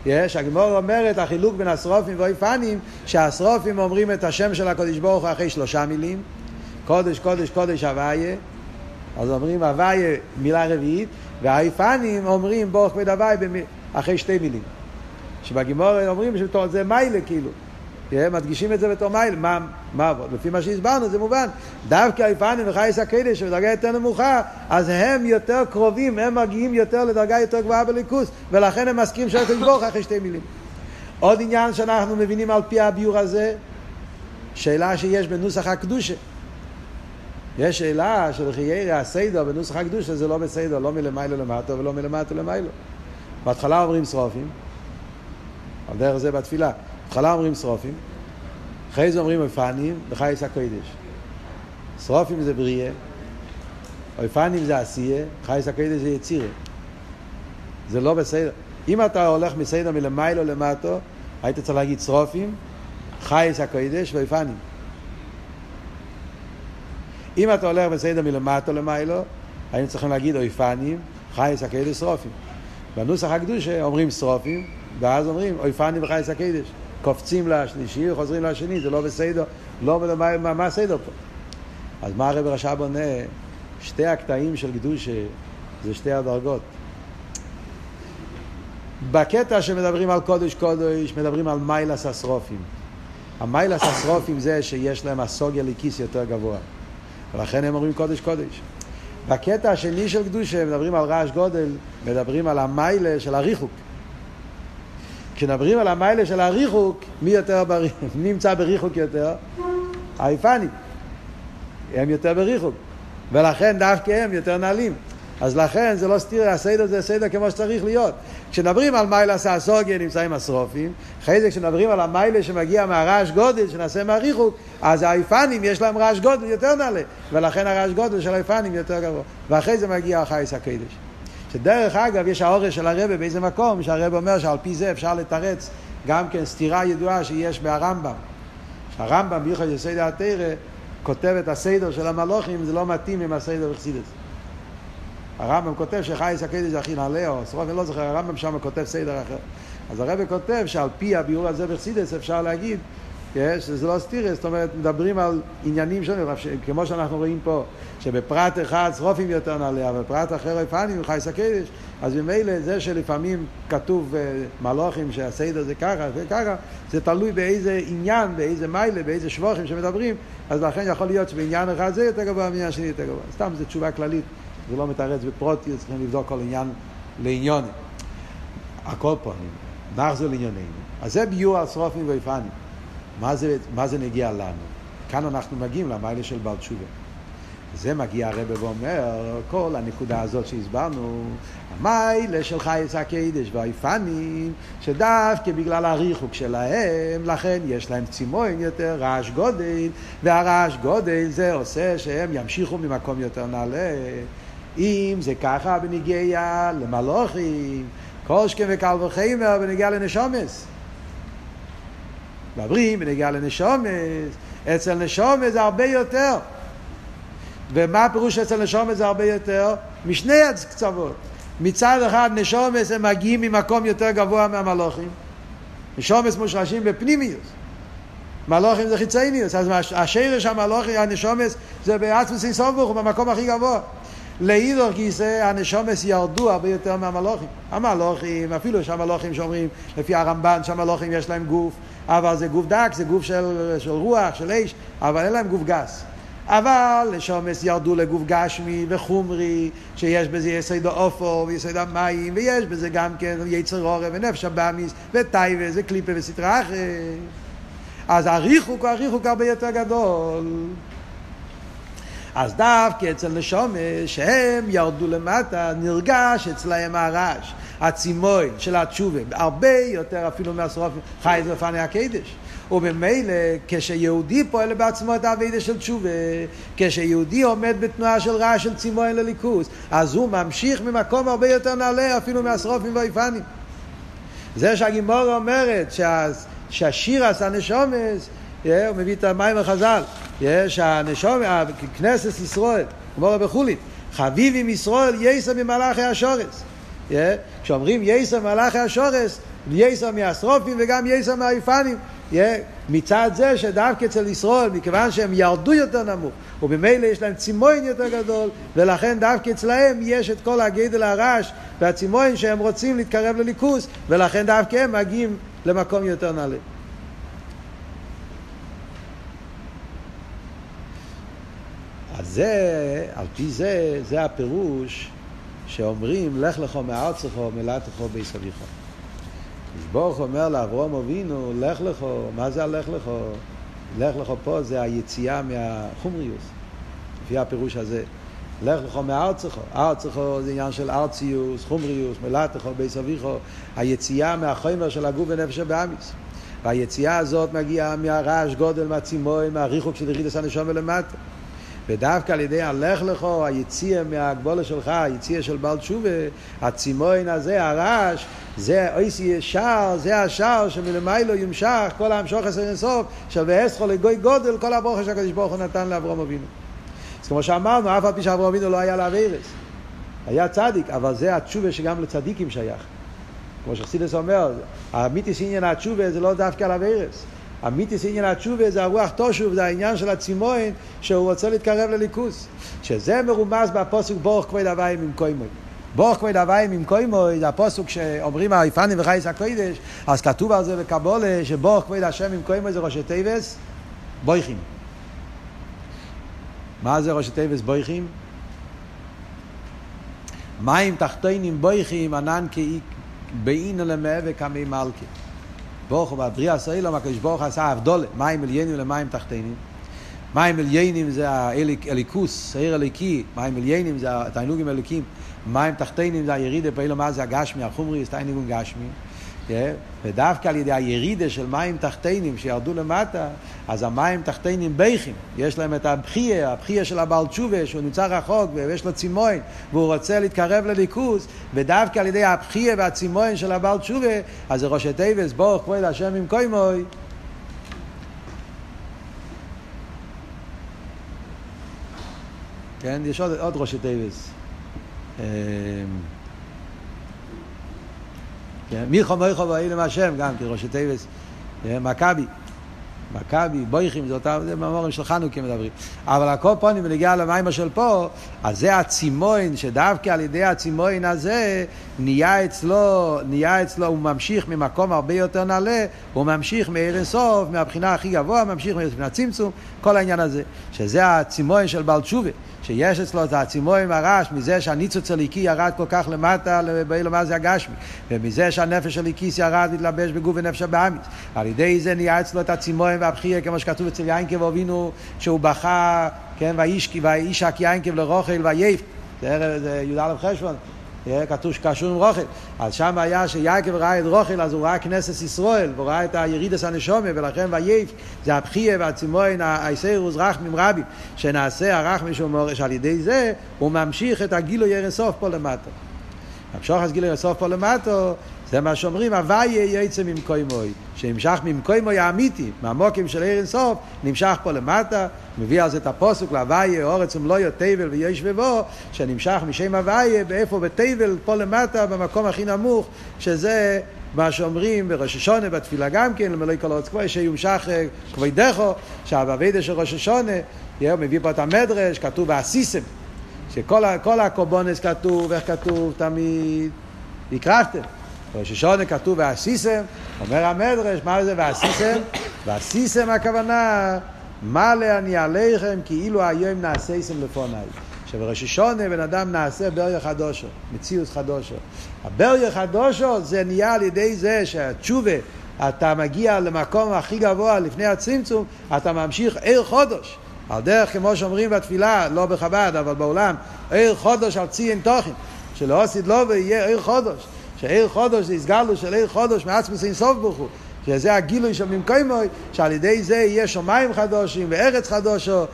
A: יש, הגימורה אומרת, החילוק בין השרופים ואיפנים, שהשרופים אומרים את השם של הקודש ברוך הוא אחרי שלושה מילים, קודש, קודש, קודש, הוויה, אז אומרים הוויה מילה רביעית, והאיפנים אומרים ברוך כבד הוויה אחרי שתי מילים. שבגימורה אומרים שזה מיילה כאילו. מדגישים את זה בתור מייל, מה, מה, לפי מה שהסברנו זה מובן, דווקא היפנים וחייס הקדש שבדרגה יותר נמוכה, אז הם יותר קרובים, הם מגיעים יותר לדרגה יותר גבוהה בליכוס, ולכן הם מסכימים שהקדוש ברוך אחרי שתי מילים. עוד עניין שאנחנו מבינים על פי הביור הזה, שאלה שיש בנוסח הקדושה. יש שאלה של חיירי הסיידו בנוסח הקדושה זה לא בסיידו, לא מלמיילו למטו ולא מלמטו למיילו. בהתחלה אומרים שרופים, על דרך זה בתפילה. בהתחלה אומרים שרופים, אחרי זה אומרים אופנים וחייס הקודש. שרופים זה בריאה, אופנים זה עשייה, חייס הקודש זה יצירה. זה לא בסדר. אם אתה הולך מסדר מלמיילו למטו, היית צריך להגיד שרופים, חייס הקודש ואופנים. אם אתה הולך בסדר מלמטו למיילו, היינו צריכים להגיד אויפנים, חייס הקדש שרופים. בנוסח הקדושה אומרים שרופים, ואז אומרים אויפנים וחייס הקדש. קופצים לשלישי וחוזרים לשני, זה לא בסדר, לא מה, מה, מה הסדר פה. אז מה הרב רש"ב בונה? שתי הקטעים של קדושה זה שתי הדרגות. בקטע שמדברים על קודש קודש, מדברים על מיילס אסרופים. המיילס אסרופים זה שיש להם הסוגיה לכיס יותר גבוה. ולכן הם אומרים קודש קודש. בקטע השני של קדושה מדברים על רעש גודל, מדברים על המיילה של הריחוק. כשמדברים על המיילה של הריחוק, מי יותר בריחוק? מי *laughs* נמצא בריחוק יותר? היפנים. הם יותר בריחוק. ולכן דווקא הם יותר נעלים. אז לכן זה לא סתיר, הסדר זה סדר כמו שצריך להיות. כשמדברים על מיילה סאסוגיה נמצאים השרופים, אחרי זה כשמדברים על המיילה שמגיע מהרעש גודל שנעשה מהריחוק, אז האיפנים יש להם רעש גודל יותר נעלה, ולכן הרעש גודל של האיפנים יותר גבוה. ואחרי זה מגיע החייס הקדש. שדרך אגב יש האורש של הרבה באיזה מקום, שהרבה אומר שעל פי זה אפשר לתרץ גם כן סתירה ידועה שיש בהרמב"ם. שהרמב"ם ביחד יסיידא התרא כותב את הסדר של המלוכים, זה לא מתאים עם הסדר בחסידס. הרמב"ם כותב שחייס הקדש זה הכי נעלה, או סרוף, אני לא זוכר, הרמב"ם שם כותב סדר אחר. אז הרב כותב שעל פי הביאור הזה בחסידס אפשר להגיד שזה לא סטירס, זאת אומרת, מדברים על עניינים שונים, כמו שאנחנו רואים פה, שבפרט אחד שרופים יותר נעלה, אבל בפרט אחר הפנים, חייס הקדש, אז ממילא זה שלפעמים כתוב אה, מלוכים שהסדר זה ככה וככה, זה תלוי באיזה עניין, באיזה מיילה, באיזה שבוכים שמדברים, אז לכן יכול להיות שבעניין אחד זה יותר גבוה, בעניין שני יותר גבוה. סתם זו תשובה כללית. זה לא מתרץ בפרוטי, צריכים לבדוק כל עניין לעניונים. הכל פה, נחזור לענייננו. אז זה ביור על שרופים ויפנים. מה זה, מה זה נגיע לנו? כאן אנחנו מגיעים למיילה של בעל תשובה. זה מגיע הרבה ואומר, כל הנקודה הזאת שהסברנו, המיילה של חייס הקדש והיפנים, שדווקא בגלל הריחוק שלהם, לכן יש להם צימון יותר, רעש גודל, והרעש גודל זה עושה שהם ימשיכו ממקום יותר נעלה. אם זה ככה בניגיע למלוכים, כל שכם וקל וחמר בניגיע לנשומס. מדברים בניגיע לנשומס, אצל נשומס זה הרבה יותר. ומה הפירוש אצל נשומס זה הרבה יותר? משני הקצוות. מצד אחד נשומס הם מגיעים ממקום יותר גבוה מהמלוכים. נשומס מושרשים בפנימיוס. מלוכים זה חיצייניוס, אז השרש המלוכים, הנשומס, זה בעצמוס אינסובוך, במקום הכי גבוה. לאידור גיסא הנשומס ירדו הרבה יותר מהמלוכים. המלוכים, אפילו שהמלוכים שאומרים, לפי הרמב"ן, שהמלוכים יש להם גוף, אבל זה גוף דק, זה גוף של, של רוח, של אש, אבל אין להם גוף גס. אבל לשומס ירדו לגוף גשמי וחומרי, שיש בזה יסוד האופו ויסוד המים, ויש בזה גם כן יצר עורב ונפש הבאמיס וטייבה, זה קליפה וסטרה אחרת. אז הריחוק הוא הריחוק הרבה יותר גדול. אז דווקא אצל נשומת שהם ירדו למטה, נרגש אצלהם הרעש, הצימוי של התשובה, הרבה יותר אפילו מהשרופים חי את לפני הקדש. וממילא כשיהודי פועל בעצמו את האבידה של תשובה, כשיהודי עומד בתנועה של רעש של צימוי לליכוס, אז הוא ממשיך ממקום הרבה יותר נעלה אפילו מהשרופים והיפנים. זה שהגימורה אומרת שה, שהשיר עשה נשומס, הוא מביא את המים החז"ל. יש הנשום, כנסת ישראל, כמו רבי חולין, חביב עם ישראל יסר ממלאכי השורס. כשאומרים יסר ממלאכי השורס, יסר מהשרופים וגם יסר מהיפנים. מצד זה שדווקא אצל ישראל, מכיוון שהם ירדו יותר נמוך, ובמילא יש להם צימוין יותר גדול, ולכן דווקא אצלהם יש את כל הגדל הרעש והצימוין שהם רוצים להתקרב לליכוס, ולכן דווקא הם מגיעים למקום יותר נעלה. זה, על פי זה, זה הפירוש שאומרים, לך לך מארצך ומלאתך ביס אביך. ברוך אומר לאברום אבינו, לך לך, מה זה הלך לך? לך לך פה זה היציאה מהחומריוס, לפי הפירוש הזה. לך לך מארצךו, ארצךו זה עניין של ארציוס, חומריוס, מלטךו, ביס היציאה מהחומר של הגוף ונפש הבאמיס. והיציאה הזאת מגיעה מהרעש גודל, מהצימוי, מהריחוק של ירידס הנשום ולמטה. ודווקא על ידי הלך לכו, היציאה מהגבולה שלך, היציאה של בעל תשובה, הצימוין הזה, הרעש, זה אויסי שער, זה השער שמלמיילו ימשך כל המשוך עשר אינסוף, של ואסכו לגוי גודל, כל הברכה שהקדוש ברוך הוא נתן לאברום אבינו. אז כמו שאמרנו, אף על פי שאברהם אבינו לא היה לו עבירות. היה צדיק, אבל זה התשובה שגם לצדיקים שייך. כמו שחסידות אומר, אמיתית עניין התשובה זה לא דווקא על עבירות. אמיתית עניין התשובה זה הרוח תשוב, זה העניין של הצמאון שהוא רוצה להתקרב לאלקות. שזה מרומז בפסוק ברוך כבוד הוויה ממקומו. ברוך כבוד הוויה ממקומו זה הפסוק שאומרים האופנים וחיות הקודש, אז כתוב על זה בקבלה שברוך כבוד השם ממקומו זה ראשי תיבות, בוכים. מה זה ראשי תיבות בוכים? מים תחתונים בוכים אנן בעינן למהוי קדם מלכא. ברוך הוא בבריאת העולם, הקדוש ברוך עשה הבדלה, מים עליונים למים תחתונים. מים עליונים זה אלקות, האור האלוקי, מים עליונים זה התענוגים האלוקיים, מים תחתונים זה הירידה בעולם הזה הגשמי, החומרי, זה תענוגים גשמי. ודווקא על ידי הירידה של מים תחתינים שירדו למטה, אז המים תחתינים בייכים, יש להם את הבחייה, הבחייה של הבעל תשובה, שהוא נמצא רחוק ויש לו צימוין, והוא רוצה להתקרב לליכוז, ודווקא על ידי הבחייה והצימוין של הבעל תשובה, אז זה ראשי תיבס, ברוך כבוד השם עם קוימוי. כן, יש עוד, עוד ראשי תיבס. מיכו מויכו ואילם השם גם, כי ראשי תיבס, מכבי. מכבי, בויכים, זה אותם, זה מאמורים של חנוכה מדברים. אבל הכל פונים בנגיע למיימה של פה, אז זה הצימוין, שדווקא על ידי הצימוין הזה, נהיה אצלו, נהיה אצלו, הוא ממשיך ממקום הרבה יותר נעלה, הוא ממשיך מעיר אינסוף, מהבחינה הכי גבוה, ממשיך מהצמצום, כל העניין הזה, שזה הצימוין של בעל תשובה. שיש אצלו את הצימוי עם הרעש, מזה שהניצוץ הליקי ירד כל כך למטה, באילו מה זה הגשמי, ומזה שהנפש הליקיס ירד והתלבש בגוף ונפש הבאמיס. על ידי זה נהיה אצלו את הצימוי והבחייה, כמו שכתוב אצל יינקב ואבינו, שהוא בכה, כן, ואיש הק יינקב לרוכל וייף, זה י"א חשבון. כתוב שקשור עם רוכל. אז שם היה שיעקב ראה את רוכל, אז הוא ראה כנסת ישראל, והוא ראה את הירידס הנשומה, ולכן וייף, זה הבחייה והצימוין, האיסרוס רחמים רבים, שנעשה הרחמים שהוא מורש על ידי זה, הוא ממשיך את הגילוי ערן סוף פה למטה. המשוך אז גילוי סוף פה למטה, זה מה שאומרים, הוויה יצא ממקוימוי, שנמשך ממקוימוי האמיתי, מהמוקים של ערן סוף, נמשך פה למטה, מביא זה את הפוסק להוויה, אורץ ומלויו, תבל ויש ובו, שנמשך משם הוויה, באיפה בתבל, פה למטה, במקום הכי נמוך, שזה מה שאומרים בראש השונה, בתפילה גם כן, למלואי כל אורץ כבוי, שיומשך כבוידךו, שהאביידה של ראש השונה, מביא פה את המדרש, כתוב באסיסם, שכל הקורבונס כתוב, איך כתוב תמיד, הקרבתם. ראש השונה כתוב ואסיסם, אומר המדרש, מה זה ואסיסם? *coughs* ואסיסם הכוונה, מלא אני עליכם כאילו היום נעשיסם לפוניי. שבראש השונה בן אדם נעשה בריה חדושו, מציאות חדושו. הבריה חדושו זה נהיה על ידי זה שהתשובה, אתה מגיע למקום הכי גבוה לפני הצמצום, אתה ממשיך עיר חודש. על דרך כמו שאומרים בתפילה, לא בחב"ד, אבל בעולם, עיר חודש על ציין תוכן, שלא עשית לו ויהיה עיר חודש. שעיר חודש זה הסגלו של עיר חודש מעצמוס אין סוף ברוך הוא. שזה הגילוי של ממקוימוי, שעל ידי זה יהיה שמיים חדושים וארץ חדושו,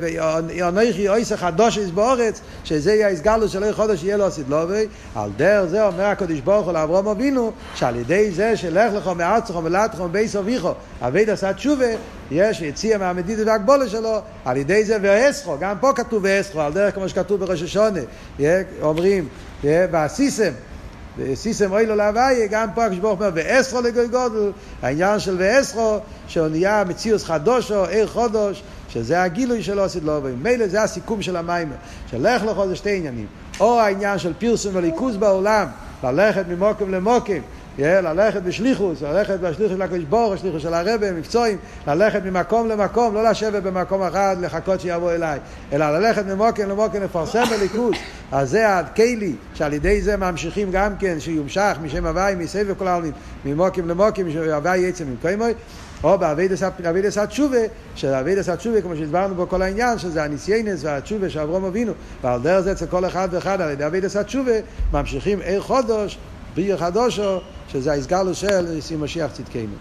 A: ואנכי אויסה חדושס באורץ, שזה יהיה הסגלו של עיר חודש, יהיה לו הסדלובי. על דרך זה אומר הקדוש ברוך הוא לאברום אבינו, שעל ידי זה שלך לך מארצך ומלאתך ובייס אביכו, אבית עשה תשובה, יש יציע מהמדידה והגבולה שלו, על ידי זה ואסכו, גם פה כתוב ואסכו, על דרך כמו שכתוב בראש השונה, אומרים, ועשיסם, וסיסם אוי לו להוויה, גם פה הקדוש ברוך אומר, ואסרו לגוי גודל, העניין של ואסרו, שהוא נהיה מציאוס חדושו, עיר חודש, שזה הגילוי שלו עשית לו, ומילא זה הסיכום של המים, שלך לך זה שתי עניינים, או העניין של פרסום וליכוז בעולם, ללכת ממוקם למוקם, ללכת בשליחוס, ללכת בשליחוס של הקדוש ברוך, שליחוס של הרבה, מבצועים, ללכת ממקום למקום, לא לשבת במקום אחד, לחכות שיבוא אליי, אלא ללכת ממוקם למוקם, לפרסם בליכוז, אז זה הכלי, שעל ידי זה ממשיכים גם כן, שיומשך משם הוואי, מסבב כל העולמים, ממוקם למוקם, שהוואי יצא ממקומוי, או באבידס התשובה, שאבידס התשובה, כמו שהסברנו פה כל העניין, שזה הניסיינס והתשובה שאברום אבינו, ועל דרך זה אצל כל אחד ואחד על ידי אבידס התשובה, ממשיכים עיר חודש, בריא חדושו, שזה ההסגלו של נשיא משיח צדקנו.